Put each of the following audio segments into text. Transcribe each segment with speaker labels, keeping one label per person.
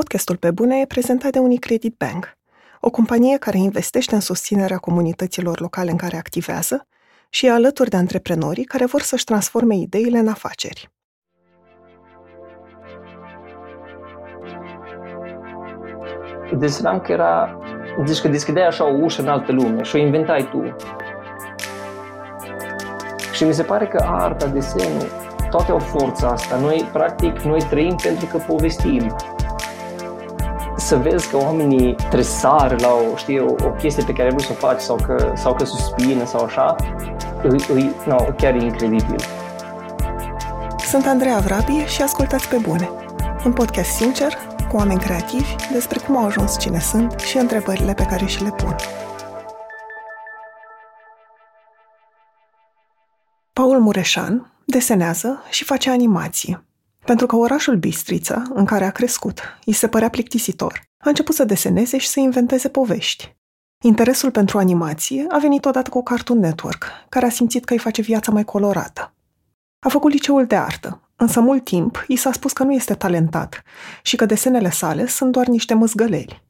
Speaker 1: Podcastul Pe Bune e prezentat de Unicredit Bank, o companie care investește în susținerea comunităților locale în care activează și e alături de antreprenorii care vor să-și transforme ideile în afaceri.
Speaker 2: Desenam că era, zici că deschideai așa o ușă în altă lume și o inventai tu. Și mi se pare că arta, desenul, toate au forța asta. Noi, practic, noi trăim pentru că povestim să vezi că oamenii tresar la o, știi, o, o chestie pe care nu să o faci sau că, sau că suspină sau așa, îi, îi, no, chiar e incredibil.
Speaker 1: Sunt Andreea Vrabie și ascultați pe bune. Un podcast sincer, cu oameni creativi, despre cum au ajuns cine sunt și întrebările pe care și le pun. Paul Mureșan desenează și face animație. Pentru că orașul Bistrița, în care a crescut, îi se părea plictisitor, a început să deseneze și să inventeze povești. Interesul pentru animație a venit odată cu Cartoon Network, care a simțit că îi face viața mai colorată. A făcut liceul de artă, însă mult timp i s-a spus că nu este talentat și că desenele sale sunt doar niște măzgăleli.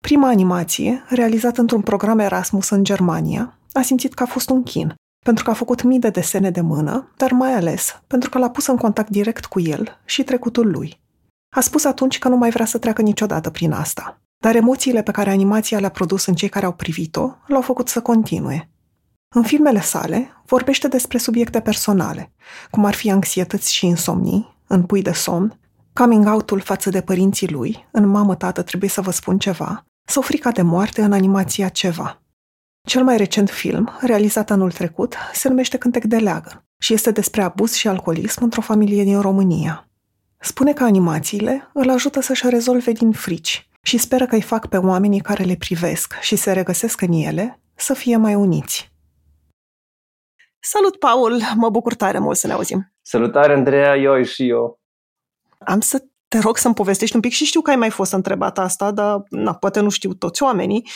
Speaker 1: Prima animație, realizată într-un program Erasmus în Germania, a simțit că a fost un chin pentru că a făcut mii de desene de mână, dar mai ales pentru că l-a pus în contact direct cu el și trecutul lui. A spus atunci că nu mai vrea să treacă niciodată prin asta, dar emoțiile pe care animația le-a produs în cei care au privit-o l-au făcut să continue. În filmele sale vorbește despre subiecte personale, cum ar fi anxietăți și insomnii, în pui de somn, coming out-ul față de părinții lui, în mamă, tată, trebuie să vă spun ceva, sau frica de moarte în animația ceva. Cel mai recent film, realizat anul trecut, se numește Cântec de leagă și este despre abuz și alcoolism într-o familie din România. Spune că animațiile îl ajută să-și rezolve din frici și speră că îi fac pe oamenii care le privesc și se regăsesc în ele să fie mai uniți. Salut, Paul! Mă bucur tare mult să ne auzim.
Speaker 2: Salutare, Andreea, eu și eu.
Speaker 1: Am să te rog să-mi povestești un pic și știu că ai mai fost întrebat asta, dar na, poate nu știu toți oamenii.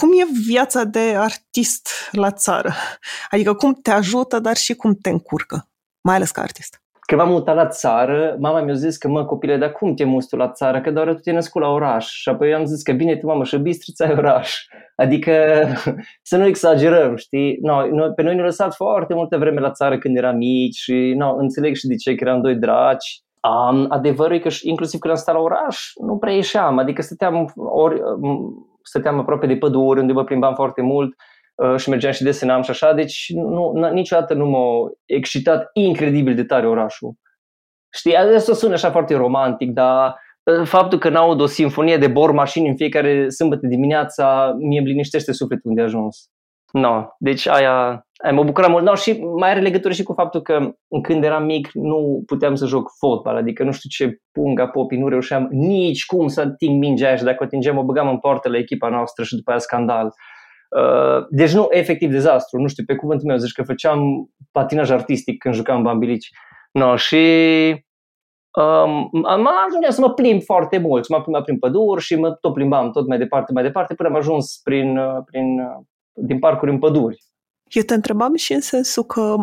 Speaker 1: Cum e viața de artist la țară? Adică cum te ajută, dar și cum te încurcă, mai ales ca artist.
Speaker 2: Când m-am mutat la țară, mama mi-a zis că, mă, copile, dar cum te muți tu la țară? Că doar tu te născut la oraș. Și apoi eu am zis că, bine, tu, mamă, și Bistrița e oraș. Adică să nu exagerăm, știi? No, noi, pe noi ne-au lăsat foarte multă vreme la țară când eram mici și, no, înțeleg și de ce, că eram doi draci. Um, adevărul e că inclusiv când am stat la oraș, nu prea ieșeam, adică stăteam ori, stăteam aproape de păduri, unde mă plimbam foarte mult uh, și mergeam și desenam și așa, deci nu, n- niciodată nu m-a excitat incredibil de tare orașul. Știi, asta sună așa foarte romantic, dar uh, faptul că n-aud o sinfonie de bor mașini în fiecare sâmbătă dimineața, mie îmi liniștește sufletul unde a ajuns. No, deci aia, aia mă bucuram mult. No, și mai are legătură și cu faptul că când eram mic nu puteam să joc fotbal, adică nu știu ce punga popi, nu reușeam nici cum să ating mingea aia și dacă o atingem o băgam în poartă la echipa noastră și după aia scandal. Uh, deci nu, efectiv dezastru, nu știu, pe cuvântul meu, zici că făceam patinaj artistic când jucam bambilici. No, și um, am ajuns să mă plimb foarte mult, să mă plimb prin păduri și mă tot plimbam tot mai departe, mai departe, până am ajuns prin, uh, prin uh, din parcuri în păduri.
Speaker 1: Eu te întrebam și în sensul că,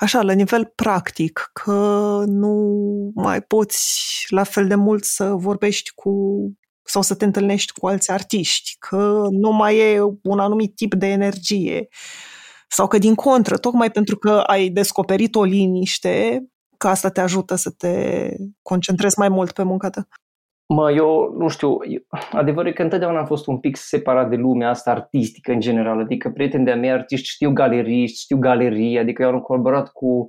Speaker 1: așa, la nivel practic, că nu mai poți la fel de mult să vorbești cu sau să te întâlnești cu alți artiști, că nu mai e un anumit tip de energie sau că din contră, tocmai pentru că ai descoperit o liniște, că asta te ajută să te concentrezi mai mult pe munca ta.
Speaker 2: Mă, eu nu știu, adevărul e că întotdeauna am fost un pic separat de lumea asta artistică în general, adică prieteni de-a mei artiști știu galeriști, știu galerii, adică eu am colaborat cu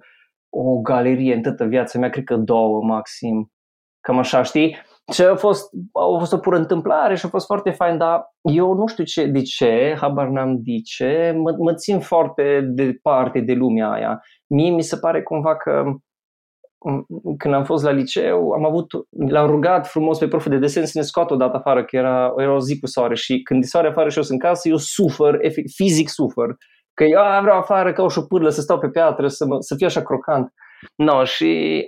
Speaker 2: o galerie în toată viața mea, cred că două maxim, cam așa, știi? Și a fost, a fost o pură întâmplare și a fost foarte fain, dar eu nu știu ce, de ce, habar n-am de ce, mă, mă țin foarte departe de lumea aia. Mie mi se pare cumva că când am fost la liceu, am avut, l-am rugat frumos pe proful de desen să ne scoată o dată afară, că era, era o zi cu soare și când e soare afară și eu sunt în casă, eu sufăr, fizic sufăr. Că eu a, vreau afară ca o șopârlă, să stau pe piatră, să, mă, să fiu așa crocant. No, și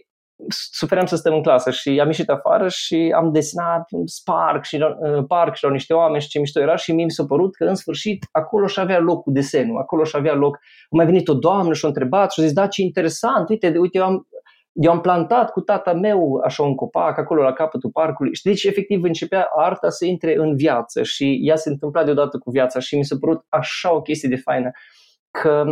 Speaker 2: sufeream să stăm în clasă și am ieșit afară și am desenat un parc și, uh, parc și la niște oameni și ce mișto era și mie mi s-a părut că în sfârșit acolo și avea loc cu desenul, acolo și avea loc. A mai venit o doamnă și a întrebat și a zis, da, ce interesant, uite, uite, eu am, eu am plantat cu tata meu așa un copac acolo la capătul parcului. Și deci efectiv începea arta să intre în viață și ea se întâmpla deodată cu viața și mi s-a părut așa o chestie de faină că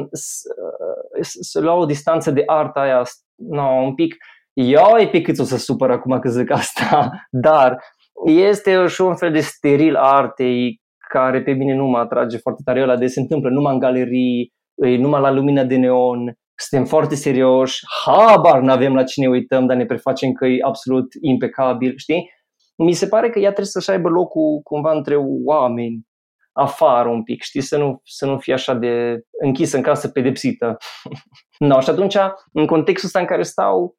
Speaker 2: să luau o distanță de arta aia, no, un pic, eu e pe cât o să supăr acum că zic asta, dar este și un fel de steril artei care pe mine nu mă atrage foarte tare. Ăla de se întâmplă numai în galerii, numai la lumina de neon, suntem foarte serioși, habar nu avem la cine uităm, dar ne prefacem că e absolut impecabil, știi? Mi se pare că ea trebuie să-și aibă locul cumva între oameni, afară un pic, știi, să nu, să nu fie așa de închisă în casă, pedepsită. no, și atunci, în contextul ăsta în care stau,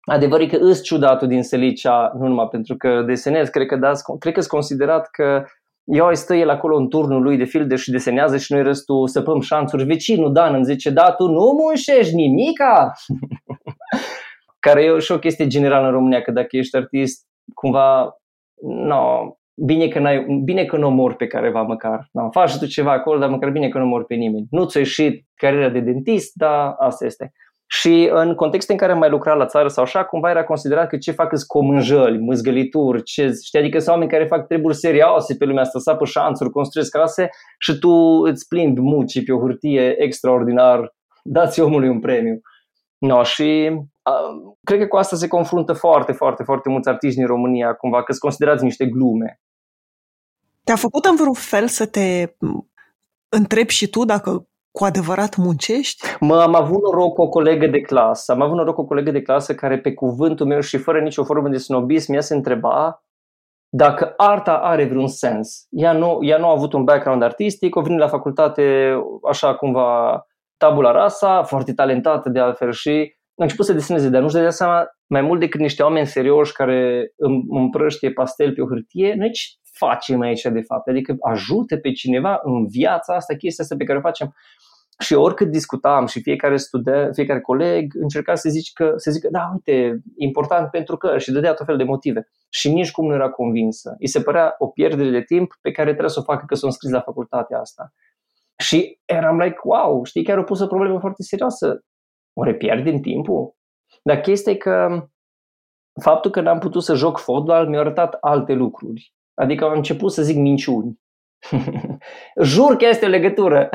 Speaker 2: adevărul că îs ciudatul din Selicea, nu numai pentru că desenez, cred că, dați, cred că considerat că eu stă el acolo în turnul lui de filde și desenează și noi restul săpăm șanțuri. Vecinul Dan îmi zice, da, tu nu munșești nimica? Care e și o chestie generală în România, că dacă ești artist, cumva, no, bine că, n-ai, bine că nu mor pe careva măcar. No, faci tu ceva acolo, dar măcar bine că nu mor pe nimeni. Nu ți-a ieșit cariera de dentist, dar asta este. Și în contexte în care am mai lucrat la țară sau așa, cumva era considerat că ce fac îți comânjăli, mâzgălituri, ce, știi, adică sunt oameni care fac treburi serioase pe lumea asta, sapă șanțuri, construiesc case și tu îți plimbi muci pe o hârtie extraordinar, dați omului un premiu. No, și a, cred că cu asta se confruntă foarte, foarte, foarte mulți artiști din România, cumva, că sunt considerați niște glume.
Speaker 1: Te-a făcut în vreun fel să te întrebi și tu dacă cu adevărat muncești?
Speaker 2: Mă, am avut noroc cu o colegă de clasă. Am avut noroc cu o colegă de clasă care pe cuvântul meu și fără nicio formă de snobism ea se întreba dacă arta are vreun sens. Ea nu, ea nu a avut un background artistic, o venit la facultate așa cumva tabula rasa, foarte talentată de altfel și a început să deseneze, dar nu-și dădea seama mai mult decât niște oameni serioși care împrăștie pastel pe o hârtie, noi ce facem aici de fapt? Adică ajută pe cineva în viața asta, chestia asta pe care o facem. Și oricât discutam și fiecare student, fiecare coleg încerca să, zici că, să zică, da, uite, important pentru că, și dădea tot fel de motive. Și nici cum nu era convinsă. Îi se părea o pierdere de timp pe care trebuie să o facă că s-o înscris la facultatea asta. Și eram like, wow, știi, chiar o pus o problemă foarte serioasă. Oare pierdem timpul? Dar chestia e că faptul că n-am putut să joc fotbal mi-a arătat alte lucruri. Adică am început să zic minciuni. Jur că este o legătură.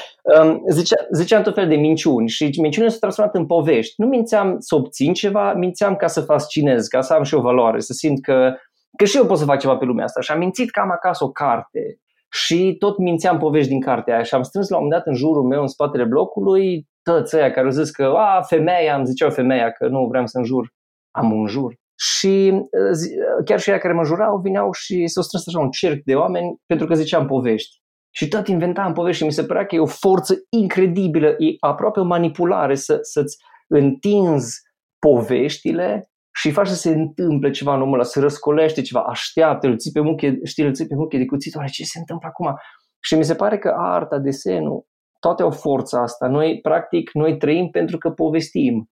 Speaker 2: Zicea, ziceam tot fel de minciuni și minciunile s-au transformat în povești. Nu mințeam să obțin ceva, mințeam ca să fascinez, ca să am și o valoare, să simt că, că și eu pot să fac ceva pe lumea asta. Și am mințit că am acasă o carte și tot mințeam povești din cartea aia și am strâns la un moment dat în jurul meu, în spatele blocului, toți ăia care au zis că, a, femeia, îmi ziceau femeia că nu vreau să înjur. Am un jur. Și uh, chiar și ea care mă jurau vineau și s-au strâns așa un cerc de oameni pentru că ziceam povești. Și tot inventam povești și mi se părea că e o forță incredibilă, e aproape o manipulare să, să-ți întinzi poveștile și faci să se întâmple ceva în omul ăla, să răscolește ceva, așteaptă, îl ții pe muche, știi, îl ții pe muche de cuțit, oare ce se întâmplă acum? Și mi se pare că arta, desenul, toate au forța asta. Noi, practic, noi trăim pentru că povestim.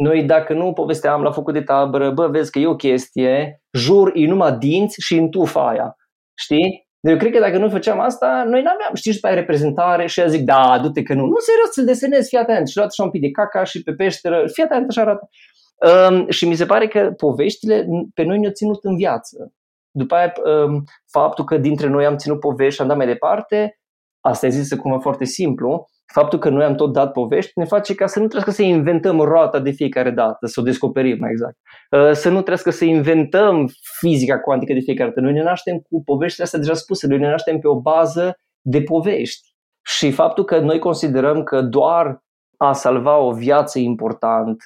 Speaker 2: Noi, dacă nu povesteam la focul de tabără, bă, vezi că e o chestie, jur, e numai dinți și în tufa aia. Știi? Deci eu cred că dacă nu făceam asta, noi n-aveam, știi, și pe reprezentare și eu zic, da, du-te că nu. Nu, serios, să-l desenezi, fii atent. Și luat așa un pic de caca și pe peșteră, fii atent, așa arată. Um, și mi se pare că poveștile pe noi ne-au ținut în viață. După aia, um, faptul că dintre noi am ținut povești și am dat mai departe, asta e zisă cumva foarte simplu, faptul că noi am tot dat povești ne face ca să nu trebuie să inventăm roata de fiecare dată, să o descoperim mai exact. Uh, să nu trebuie să inventăm fizica cuantică de fiecare dată. Noi ne naștem cu poveștile astea deja spuse, noi ne naștem pe o bază de povești. Și faptul că noi considerăm că doar a salva o viață e important,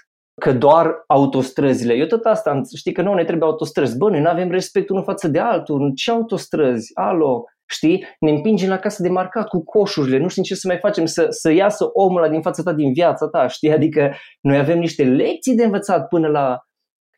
Speaker 2: că doar autostrăzile. Eu tot asta, știi că nu ne trebuie autostrăzi. Bă, noi nu avem respect unul față de altul. Ce autostrăzi? Alo, știi? Ne împingem la casă de marcat cu coșurile, nu știm ce să mai facem, să, să iasă omul ăla din fața ta, din viața ta, știi? Adică noi avem niște lecții de învățat până la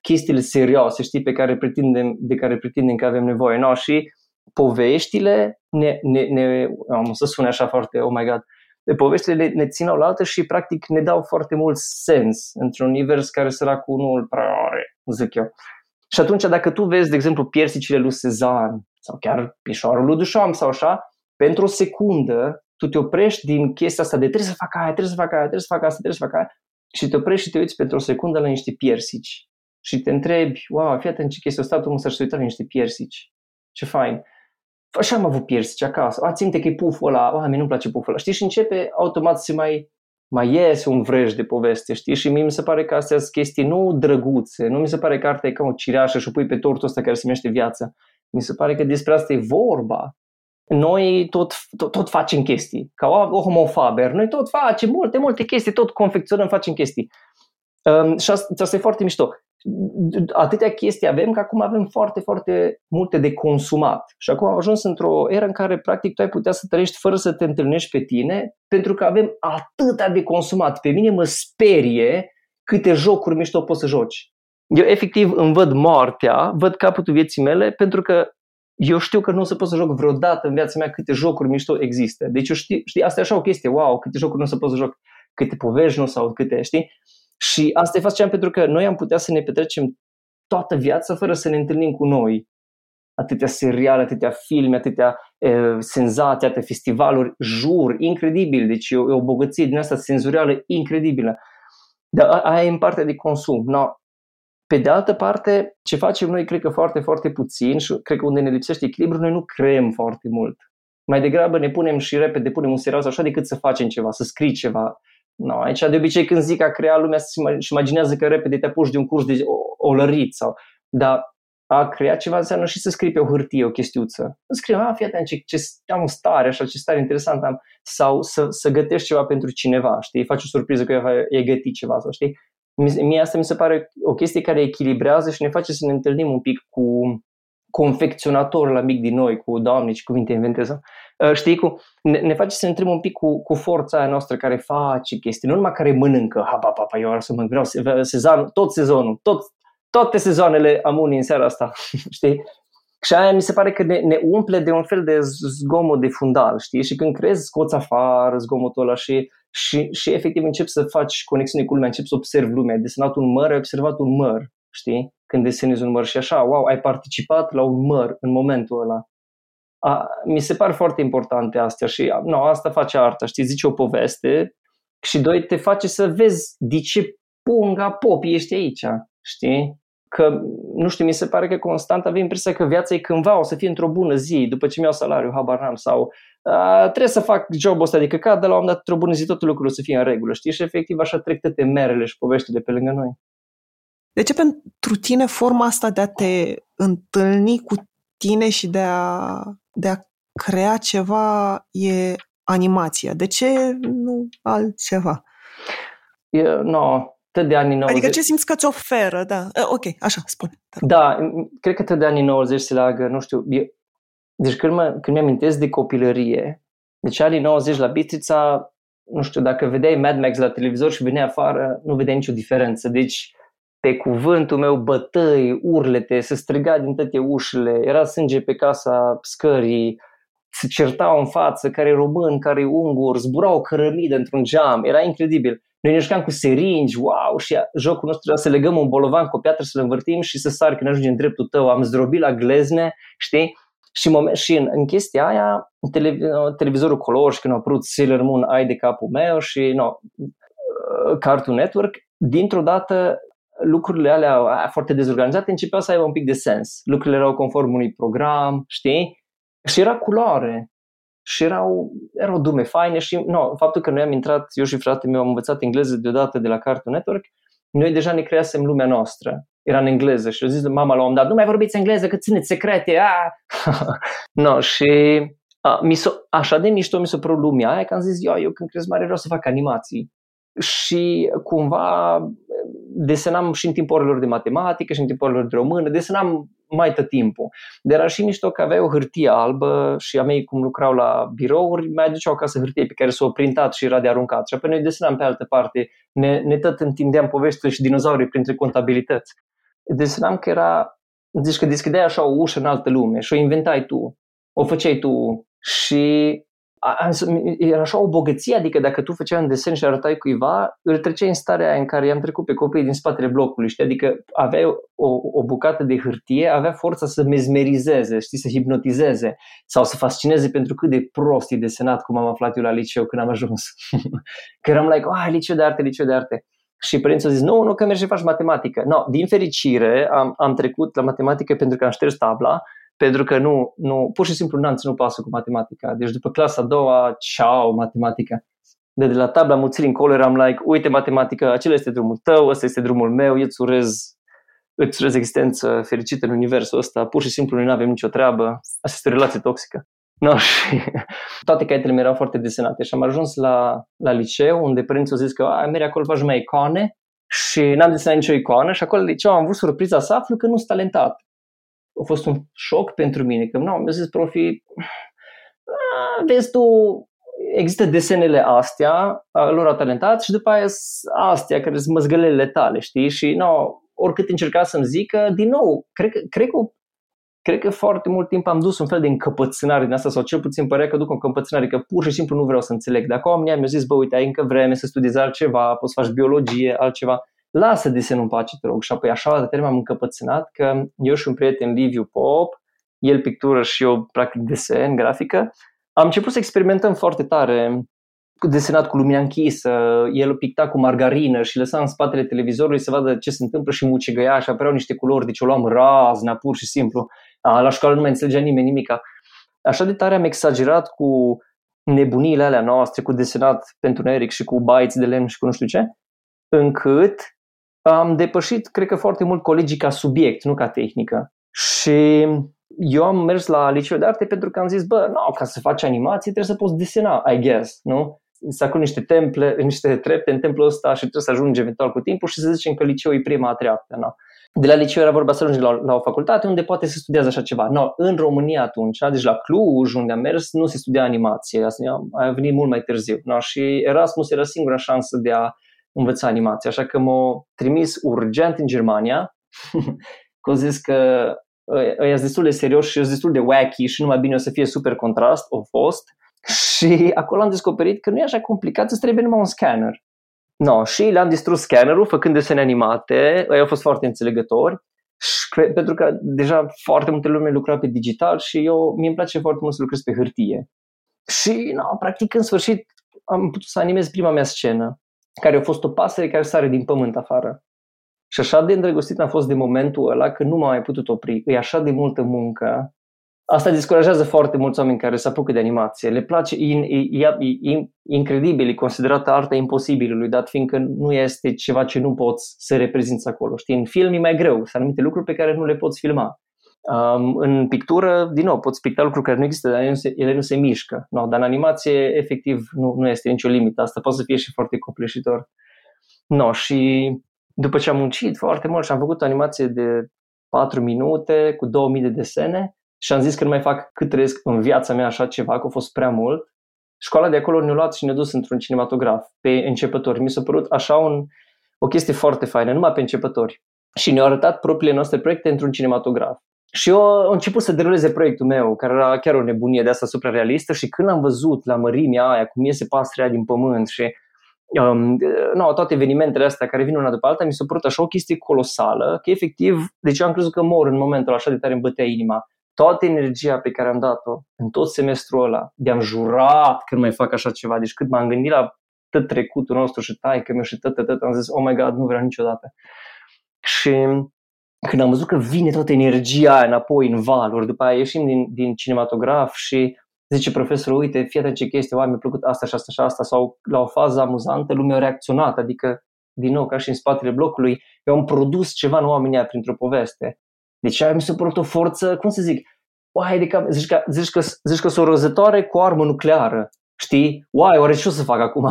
Speaker 2: chestiile serioase, știi, pe care pretindem, de care pretindem că avem nevoie. No? Și poveștile ne, ne, ne am să sune așa foarte, oh my god, de poveștile ne, ne țin la altă și practic ne dau foarte mult sens într-un univers care săracul nu îl prea are, zic eu. Și atunci dacă tu vezi, de exemplu, piersicile lui Cezanne sau chiar pișoarul lui Duchamp sau așa, pentru o secundă tu te oprești din chestia asta de trebuie să fac aia, trebuie să fac aia, trebuie să fac asta, trebuie să fac aia și te oprești și te uiți pentru o secundă la niște piersici și te întrebi, wow, fii atent ce chestie, a stat omul să-și uita la niște piersici. Ce fain. Așa am avut piersici acasă. A, ținte că e puful ăla, a, mie nu-mi place puful ăla. Știi, și începe automat să mai, mai iese un vrej de poveste, știi? Și mie mi se pare că astea sunt chestii nu drăguțe, nu mi se pare că arta e ca o cireașă și o pui pe tortul ăsta care se numește viață. Mi se pare că despre asta e vorba. Noi tot, tot, tot facem chestii, ca o, o homofaber. Noi tot facem multe, multe chestii, tot confecționăm, facem chestii. Um, și asta, asta e foarte mișto atâtea chestii avem că acum avem foarte, foarte multe de consumat. Și acum am ajuns într-o eră în care practic tu ai putea să trăiești fără să te întâlnești pe tine pentru că avem atâta de consumat. Pe mine mă sperie câte jocuri mișto poți să joci. Eu efectiv îmi văd moartea, văd capătul vieții mele pentru că eu știu că nu o să pot să joc vreodată în viața mea câte jocuri mișto există. Deci eu știu, știi, asta e așa o chestie, wow, câte jocuri nu o să pot să joc, câte povești nu sau câte, știi? Și asta e fascinant pentru că noi am putea să ne petrecem toată viața fără să ne întâlnim cu noi. Atâtea seriale, atâtea filme, atâtea e, senzații, atâtea festivaluri, jur, incredibil. Deci e o, e o bogăție din asta senzorială incredibilă. Dar aia e în partea de consum. No. Pe de altă parte, ce facem noi, cred că foarte, foarte puțin și cred că unde ne lipsește echilibru, noi nu creăm foarte mult. Mai degrabă ne punem și repede, punem un serial așa decât să facem ceva, să scrii ceva, No, aici de obicei când zic a crea lumea să-și imaginează că repede te apuci de un curs de olărit sau... Dar a crea ceva înseamnă și să scrii pe o hârtie o chestiuță. Scrie, a, fii atent, ce, ce, am o stare, așa, ce stare interesant am. Sau să, să gătești ceva pentru cineva, știi? Faci o surpriză că e gătit ceva, sau știi? Mie asta mi se pare o chestie care echilibrează și ne face să ne întâlnim un pic cu confecționatorul la mic din noi, cu, doamne, ce cuvinte inventeză, uh, știi, cu, ne, ne face să ne întâlnim un pic cu, cu forța aia noastră care face chestii, nu numai care mănâncă, ha, pa, pa, pa, eu să mă vreau sezon, tot sezonul, tot, toate sezoanele am unii în seara asta, știi? Și aia mi se pare că ne, ne umple de un fel de zgomot de fundal, știi? Și când crezi, scoți afară zgomotul ăla și, și, și efectiv începi să faci conexiune cu lumea, începi să observi lumea. Ai desenat un măr, ai observat un măr, știi? când desenezi un măr și așa, wow, ai participat la un măr în momentul ăla. A, mi se par foarte importante astea și no, asta face arta, știi, zice o poveste și doi, te face să vezi de ce punga popi ești aici, știi? Că, nu știu, mi se pare că constant avem impresia că viața e cândva, o să fie într-o bună zi, după ce mi-au salariu, habar n-am, sau a, trebuie să fac jobul ăsta de căcat, dar la un moment dat, într-o bună zi, totul lucrul o să fie în regulă, știi? Și efectiv așa trec toate merele și poveștile pe lângă noi.
Speaker 1: De ce pentru tine forma asta de a te întâlni cu tine și de a, de a crea ceva e animația? De ce nu altceva?
Speaker 2: E, no, tot de anii 90.
Speaker 1: Adică ce simți că ți oferă, da. Ok, așa, spune.
Speaker 2: Da, cred că tot de anii 90 se leagă, nu știu, eu, deci când, mă, când mi-amintesc de copilărie, deci anii 90 la Bistrița, nu știu, dacă vedeai Mad Max la televizor și venea afară, nu vedeai nicio diferență. Deci pe cuvântul meu bătăi, urlete, se striga din toate ușile, era sânge pe casa scării, se certau în față, care e român, care e ungur, zbura o cărămidă într-un geam, era incredibil. Noi ne jucam cu seringi, wow, și jocul nostru era să legăm un bolovan cu o piatră, să-l învârtim și să sar când ajunge în dreptul tău. Am zdrobit la glezne, știi? Și, moment, și în, în chestia aia, televizorul color și când a apărut Sailor Moon, ai de capul meu și no, uh, Cartoon Network, dintr-o dată lucrurile alea foarte dezorganizate începeau să aibă un pic de sens. Lucrurile erau conform unui program, știi? Și era culoare. Și erau, erau dume faine și no, faptul că noi am intrat, eu și fratele meu am învățat engleză deodată de la Cartoon Network, noi deja ne creasem lumea noastră. Era în engleză și eu zis mama la un dat, nu mai vorbiți engleză, că țineți secrete. no, și a, mi s-o, așa de mișto mi s-a părut lumea aia că am zis, eu, eu când cresc mare vreau să fac animații. Și cumva desenam și în timpul orelor de matematică și în timpul orelor de română, desenam mai tot timpul. Dar era și mișto că aveai o hârtie albă și a mei cum lucrau la birouri, mai aduceau acasă hârtie pe care s-o printat și era de aruncat. Și apoi noi desenam pe altă parte, ne, ne tot întindeam povestile și dinozaurii printre contabilități. Desenam că era, zici că deschideai așa o ușă în altă lume și o inventai tu, o făceai tu și era așa o bogăție, adică dacă tu făceai un desen și arătai cuiva, îl treceai în starea aia în care i-am trecut pe copiii din spatele blocului, știi? Adică aveai o, o bucată de hârtie, avea forța să mezmerizeze, știi, să hipnotizeze sau să fascineze pentru cât de prost e desenat, cum am aflat eu la liceu când am ajuns. că eram like, ah, liceu de arte, liceu de arte. Și părinții au zis, nu, nu, că mergi și faci matematică. No, din fericire am, am trecut la matematică pentru că am șters tabla, pentru că nu, nu pur și simplu n-am ținut pasul cu matematica. Deci după clasa a doua, ceau, matematica. De, de la tabla mulțirii încolo eram like, uite matematică, acela este drumul tău, ăsta este drumul meu, eu îți urez, îți urez existență fericită în universul ăsta, pur și simplu noi nu avem nicio treabă, asta este o relație toxică. No, și toate caietele mi erau foarte desenate și am ajuns la, la liceu unde părinții au zis că mergi acolo faci mai icone și n-am desenat nicio icoană și acolo la liceu am avut surpriza să aflu că nu sunt talentat. A fost un șoc pentru mine, că nu, mi-a zis profii, vezi tu, există desenele astea, lor talentat și după aia astea care sunt măzgălele tale, știi? Și no, oricât încerca să-mi zică, din nou, cred că, cred că cred că foarte mult timp am dus un fel de încăpățânare din asta, sau cel puțin părea că duc o încăpățânare, că pur și simplu nu vreau să înțeleg. Dacă oamenii mi-au zis, bă, uite, ai încă vreme să studiezi altceva, poți să faci biologie, altceva, lasă desenul în pace, te rog. Și apoi așa de termen am încăpățânat că eu și un prieten, Liviu Pop, el pictură și eu practic desen, grafică, am început să experimentăm foarte tare desenat cu lumina închisă, el picta cu margarină și lăsa în spatele televizorului să vadă ce se întâmplă și mucegăia și apăreau niște culori, deci o luam razna, pur și simplu. La școală nu mai înțelegea nimeni nimica. Așa de tare am exagerat cu nebuniile alea noastre, cu desenat pentru Eric și cu bytes de lemn și cu nu știu ce, încât am depășit, cred că, foarte mult colegii ca subiect, nu ca tehnică. Și eu am mers la liceu de arte pentru că am zis, bă, nu, ca să faci animații trebuie să poți desena, I guess, nu? Să acolo niște temple, niște trepte în templul ăsta și trebuie să ajungi eventual cu timpul și să zicem că liceul e prima a treaptă, nu? De la liceu era vorba să ajungi la, la o facultate unde poate să studiază așa ceva. No, în România atunci, deci la Cluj, unde am mers, nu se studia animație. A venit mult mai târziu. No? Și Erasmus era singura șansă de a învăța animație. Așa că m-a trimis urgent în Germania, că zis că ăia destul de serios și destul de wacky și numai bine o să fie super contrast, au fost. Și acolo am descoperit că nu e așa complicat, îți trebuie numai un scanner. No, și le-am distrus scannerul făcând desene animate, ei au fost foarte înțelegători, și cred, pentru că deja foarte multe lume lucra pe digital și eu, mi îmi place foarte mult să lucrez pe hârtie. Și, no, practic, în sfârșit, am putut să animez prima mea scenă, care a fost o pasăre care sare din pământ afară. Și așa de îndrăgostit am fost de momentul ăla că nu m-am mai putut opri. E așa de multă muncă. Asta descurajează foarte mulți oameni care se apucă de animație. Le place, e, e, e, e incredibil, e considerată arta imposibilului, dat fiindcă nu este ceva ce nu poți să reprezinți acolo. Știi, în film e mai greu, sunt anumite lucruri pe care nu le poți filma. Um, în pictură, din nou, poți picta lucruri care nu există, dar ele nu se, ele nu se mișcă. No, dar în animație, efectiv, nu, nu este nicio limită. Asta poate să fie și foarte copleșitor. No, și după ce am muncit foarte mult și am făcut o animație de 4 minute cu 2000 de desene și am zis că nu mai fac cât trăiesc în viața mea așa ceva, că a fost prea mult, școala de acolo ne-a luat și ne-a dus într-un cinematograf pe începători. Mi s-a părut așa un, o chestie foarte faină, numai pe începători. Și ne-au arătat propriile noastre proiecte într-un cinematograf. Și eu am început să deruleze proiectul meu, care era chiar o nebunie de asta suprarealistă și când am văzut la mărimea aia cum iese pasărea din pământ și um, no, toate evenimentele astea care vin una după alta, mi s-a părut așa o chestie colosală, că efectiv, deci am crezut că mor în momentul așa de tare îmi bătea inima. Toată energia pe care am dat-o în tot semestrul ăla, de-am jurat că nu mai fac așa ceva, deci cât m-am gândit la tot trecutul nostru și tai că mi și tot, tot, tot, am zis, oh my god, nu vreau niciodată. Și când am văzut că vine toată energia aia înapoi în valuri, după aia ieșim din, din cinematograf și zice profesorul, uite, fii atent ce chestie, mi-a plăcut asta și asta și asta, sau la o fază amuzantă lumea a reacționat, adică, din nou, ca și în spatele blocului, eu am produs ceva în oamenii printr-o poveste. Deci aia mi s-a părut o forță, cum să zic, uai, de cap, zici că, zici că, zici că sunt o rozătoare cu o armă nucleară, știi? Uai, oare ce o să fac acum?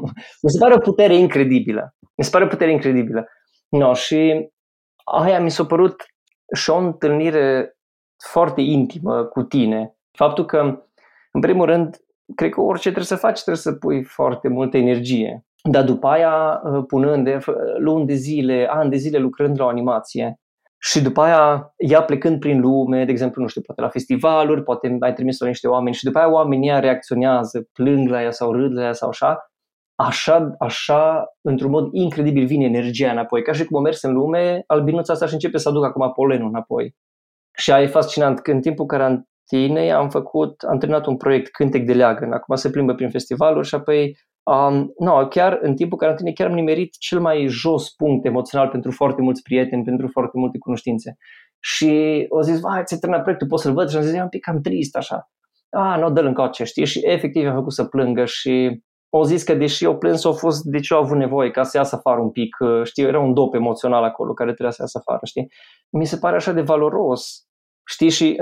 Speaker 2: mi se pare o putere incredibilă. Mi se pare o putere incredibilă. No, și aia mi s-a părut și o întâlnire foarte intimă cu tine. Faptul că în primul rând, cred că orice trebuie să faci, trebuie să pui foarte multă energie. Dar după aia, uh, punând de, luni de zile, ani de zile lucrând la o animație, și după aia, ea plecând prin lume, de exemplu, nu știu, poate la festivaluri, poate ai trimis la niște oameni și după aia oamenii ea reacționează, plâng la ea sau râd la ea sau așa, așa, așa, într-un mod incredibil vine energia înapoi. Ca și cum o mers în lume, albinuța asta și începe să aducă acum polenul înapoi. Și aia e fascinant, că în timpul care tinei am făcut, am terminat un proiect Cântec de Leagăn. Acum se plimbă prin festivaluri și apoi Um, no, chiar în timpul carantinei chiar am nimerit cel mai jos punct emoțional pentru foarte mulți prieteni, pentru foarte multe cunoștințe. Și au zis, vai, ți-ai terminat proiectul, poți să-l văd? Și am zis, e un pic cam trist așa. A, nu, dă-l încoace, știi? Și efectiv a făcut să plângă și au zis că deși eu plâns, au fost de ce au avut nevoie ca să iasă afară un pic, știi, era un dop emoțional acolo care trebuia să iasă afară, știi? Mi se pare așa de valoros, știi, și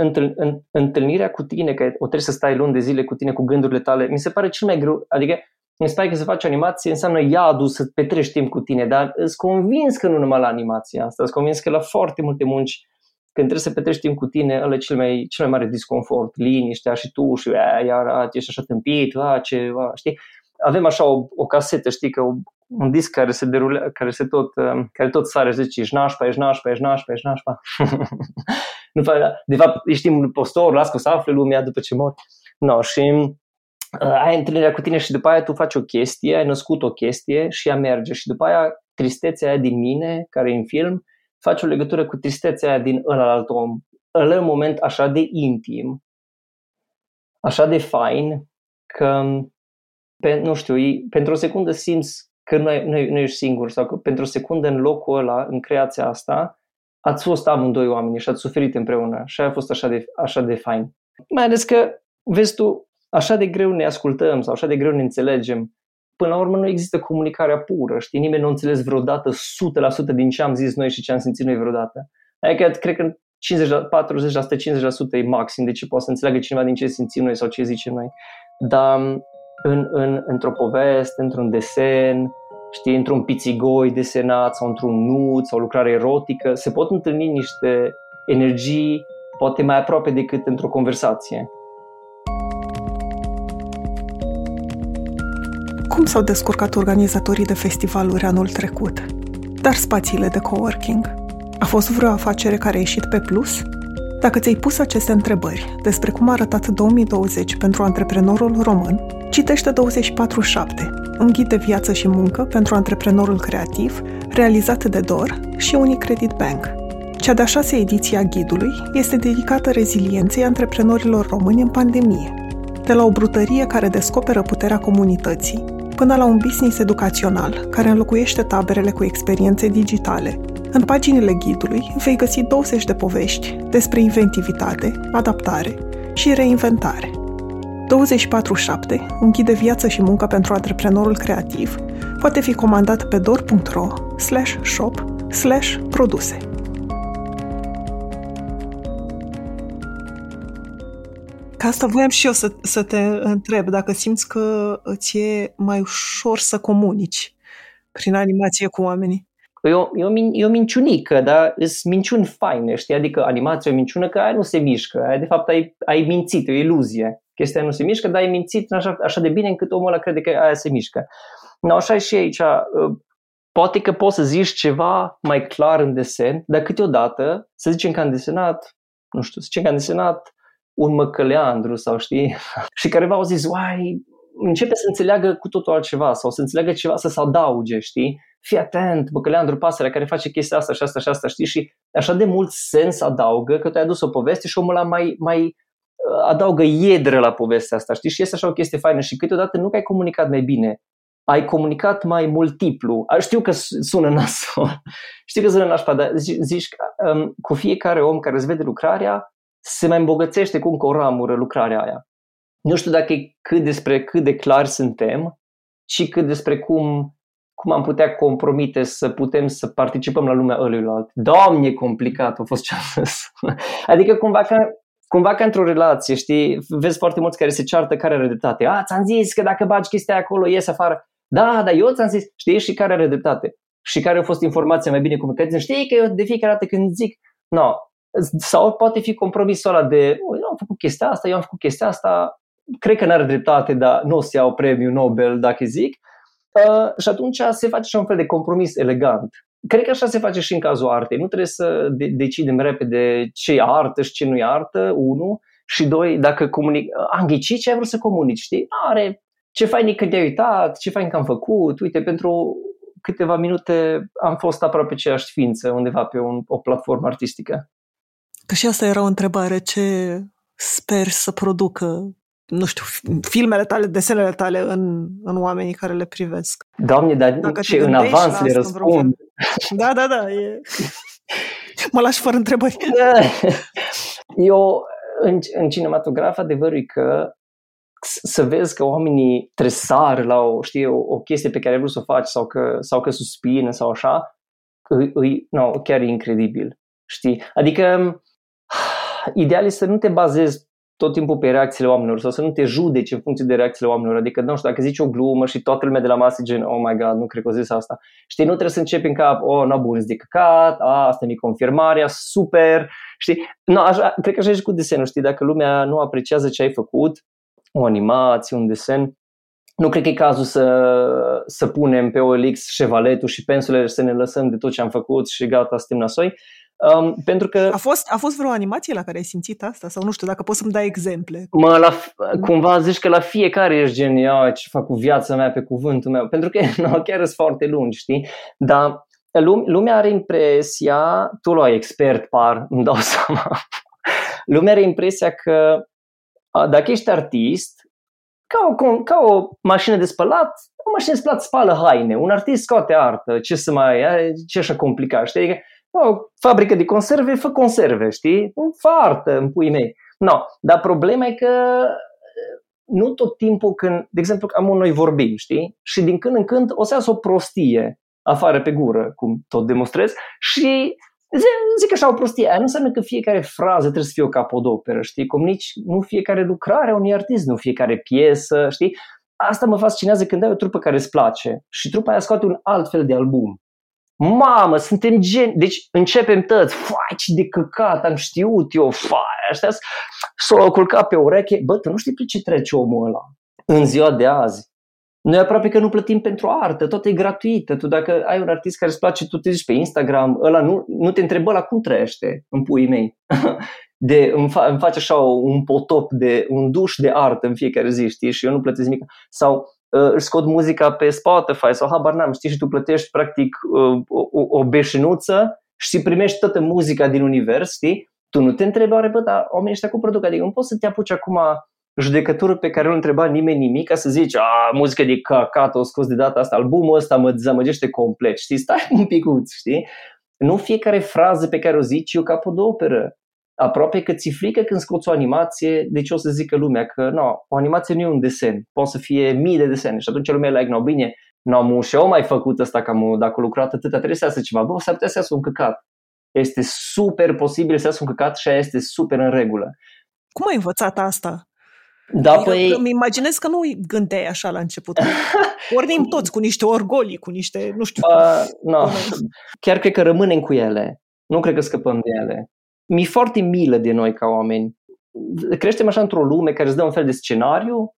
Speaker 2: întâlnirea cu tine, că o trebuie să stai luni de zile cu tine, cu gândurile tale, mi se pare cel mai greu, adică mi se pare că să faci animație înseamnă iadul să petreci timp cu tine, dar îți convins că nu numai la animație asta, îți convins că la foarte multe munci când trebuie să petreci timp cu tine, ăla e cel mai, cel mai mare disconfort, liniștea și tu și a, iar a, ești așa tâmpit, a, ce, a, știi? Avem așa o, o casetă, știi, că o, un disc care se derule, care se tot, um, care tot sare și zice, ești nașpa, ești nașpa, ești nașpa, ești nașpa. nu, de fapt, ești un postor, las că o să afle lumea după ce mor. No, și uh, ai întâlnirea cu tine și după aia tu faci o chestie, ai născut o chestie și ea merge și după aia tristețea aia din mine, care e în film, faci o legătură cu tristețea aia din ălalt om. Ăla un moment așa de intim, așa de fain, că, pe, nu știu, pentru o secundă simți că nu, nu, nu ești singur sau că pentru o secundă în locul ăla, în creația asta, ați fost amândoi oameni și ați suferit împreună și a fost așa de, așa de fain. Mai ales că, vezi tu, așa de greu ne ascultăm sau așa de greu ne înțelegem până la urmă nu există comunicarea pură, știi? Nimeni nu a înțeles vreodată 100% din ce am zis noi și ce am simțit noi vreodată. Adică cred că 50, 40%, 50% e maxim de ce poate să înțeleagă cineva din ce simțim noi sau ce zicem noi. Dar în, în, într-o poveste, într-un desen, știi, într-un pițigoi desenat sau într-un nut sau o lucrare erotică, se pot întâlni niște energii poate mai aproape decât într-o conversație.
Speaker 1: Cum s-au descurcat organizatorii de festivaluri anul trecut? Dar spațiile de coworking? A fost vreo afacere care a ieșit pe plus? Dacă ți-ai pus aceste întrebări despre cum a arătat 2020 pentru antreprenorul român, citește 24-7, un ghid de viață și muncă pentru antreprenorul creativ, realizat de DOR și Unicredit Bank. Cea de-a șasea ediție a ghidului este dedicată rezilienței antreprenorilor români în pandemie. De la o brutărie care descoperă puterea comunității, până la un business educațional care înlocuiește taberele cu experiențe digitale. În paginile ghidului vei găsi 20 de povești despre inventivitate, adaptare și reinventare. 24-7, un ghid de viață și muncă pentru antreprenorul creativ, poate fi comandat pe dor.ro shop produse. Ca asta voiam și eu să, să te întreb, dacă simți că îți e mai ușor să comunici prin animație cu oamenii.
Speaker 2: E o, e o, e o minciunică, dar sunt minciuni faine, știi? Adică animația e o minciună că aia nu se mișcă, aia de fapt ai, ai mințit, e o iluzie. Chestia nu se mișcă, dar ai mințit așa, așa de bine încât omul ăla crede că aia se mișcă. No, așa e și aici. Uh, poate că poți să zici ceva mai clar în desen, dar câteodată, să zicem că am desenat, nu știu, să zicem că am desenat un măcăleandru sau știi, și careva au zis, uai, începe să înțeleagă cu totul altceva sau să înțeleagă ceva să se adauge, știi? Fii atent, băcăleandru, pasărea care face chestia asta și asta și asta, știi? Și așa de mult sens adaugă că tu ai adus o poveste și omul ăla mai, mai uh, adaugă iedră la povestea asta, știi? Și este așa o chestie faină și câteodată nu că ai comunicat mai bine, ai comunicat mai multiplu. Știu că sună nasol, știu că sună nașpa, dar zici, um, cu fiecare om care îți vede lucrarea, se mai îmbogățește cu încă o ramură lucrarea aia. Nu știu dacă e cât despre cât de clar suntem, ci cât despre cum, cum am putea compromite să putem să participăm la lumea ăluilalt. Doamne, complicat a fost ce am zis. Adică cumva ca, cumva ca într-o relație, știi, vezi foarte mulți care se ceartă care are dreptate. A, ți-am zis că dacă bagi chestia acolo, ies afară. Da, dar eu ți-am zis, știi, și care are dreptate. Și care a fost informația mai bine comunicată. Știi că eu de fiecare dată când zic, no, sau poate fi compromisul ăla de, eu am făcut chestia asta, eu am făcut chestia asta, cred că n-are dreptate, dar nu o să iau premiul Nobel dacă zic. Uh, și atunci se face și un fel de compromis elegant. Cred că așa se face și în cazul artei. Nu trebuie să de- decidem repede ce e artă și ce nu e artă, unu, și doi, dacă comunic, am ghicit ce ai vrut să comunici, știi? Are, ce fain că te-ai uitat, ce fain că am făcut, uite, pentru câteva minute am fost aproape aceeași ființă undeva pe un, o platformă artistică.
Speaker 1: Că și asta era o întrebare, ce sper să producă nu știu, filmele tale, desenele tale în, în oamenii care le privesc.
Speaker 2: Doamne, dar Dacă ce în avans le răspund.
Speaker 1: Da, da, da. E... mă lași fără întrebări.
Speaker 2: Eu, în, în cinematograf, adevărul e că să vezi că oamenii tresar la o, știi, o, o chestie pe care ai vrut să o faci sau că, sau că suspină sau așa, îi, no, chiar e incredibil. Știi? Adică ideal este să nu te bazezi tot timpul pe reacțiile oamenilor sau să nu te judeci în funcție de reacțiile oamenilor. Adică, nu știu, dacă zici o glumă și toată lumea de la masă gen, oh my god, nu cred că o zis asta. Știi, nu trebuie să începi în cap, oh, no, bun, de căcat, a, asta e confirmarea, super, știi? No, așa, cred că așa și cu desenul, știi, dacă lumea nu apreciază ce ai făcut, o animație, un desen, nu cred că e cazul să, să punem pe OLX șevaletul și pensulele și să ne lăsăm de tot ce am făcut și gata, suntem nasoi. Um, pentru că...
Speaker 1: A fost, a fost vreo animație la care ai simțit asta? Sau nu știu, dacă poți să-mi dai exemple.
Speaker 2: Mă, la, cumva zici că la fiecare ești gen, ia, ce fac cu viața mea, pe cuvântul meu. Pentru că nu, chiar sunt foarte lungi, știi? Dar lumea are impresia, tu l-ai expert, par, îmi dau seama. lumea are impresia că dacă ești artist, ca o, ca o mașină de spălat, o mașină de spălat spală haine, un artist scoate artă, ce să mai, ce așa complicat, știi? Adică, o fabrică de conserve, fă conserve, știi? Fă artă în pui mei. No, dar problema e că nu tot timpul când, de exemplu, am noi vorbim, știi? Și din când în când o să iasă o prostie afară pe gură, cum tot demonstrez, și zic așa o prostie, aia nu înseamnă că fiecare frază trebuie să fie o capodoperă, știi? Cum nici nu fiecare lucrare a unui artist, nu fiecare piesă, știi? Asta mă fascinează când ai o trupă care îți place și trupa aia scoate un alt fel de album. Mamă, suntem gen... Deci începem toți, fai, ce de căcat, am știut eu, fai, ăștia s-o culcat pe ureche. Bă, tu nu știi pe ce trece omul ăla în ziua de azi. Noi aproape că nu plătim pentru artă, tot e gratuită. Tu dacă ai un artist care îți place, tu te zici pe Instagram, ăla nu, nu te întrebă la cum trăiește în puii mei. De, îmi, fa, îmi face așa un potop de un duș de artă în fiecare zi, știi, și eu nu plătesc nimic. Sau uh, își scot muzica pe Spotify sau habar n-am, știi, și tu plătești practic uh, o, o beșinuță și primești toată muzica din univers, știi? Tu nu te întrebi, oare, bă, dar oamenii ăștia cum produc? Adică nu poți să te apuci acum judecătură pe care nu întreba nimeni nimic ca să zici, a, muzică de căcat, o scos de data asta, albumul ăsta mă dezamăgește complet, știi, stai un picuț, știi? Nu fiecare frază pe care o zici e o capodoperă. Aproape că ți frică când scoți o animație, de ce o să zică lumea că no, o animație nu e un desen, poate să fie mii de desene și atunci lumea like, no, bine, nu am și eu mai făcut asta, că dacă a lucrat atâta, trebuie să iasă ceva. Bă, s-ar putea să iasă un căcat. Este super posibil să iasă un căcat și aia este super în regulă.
Speaker 1: Cum ai învățat asta?
Speaker 2: Da, Eu păi...
Speaker 1: Îmi imaginez că nu gândeai așa la început. Pornim toți cu niște orgolii, cu niște, nu știu... Uh,
Speaker 2: no. Chiar cred că rămânem cu ele. Nu cred că scăpăm de ele. Mi-e foarte milă de noi ca oameni. Creștem așa într-o lume care îți dă un fel de scenariu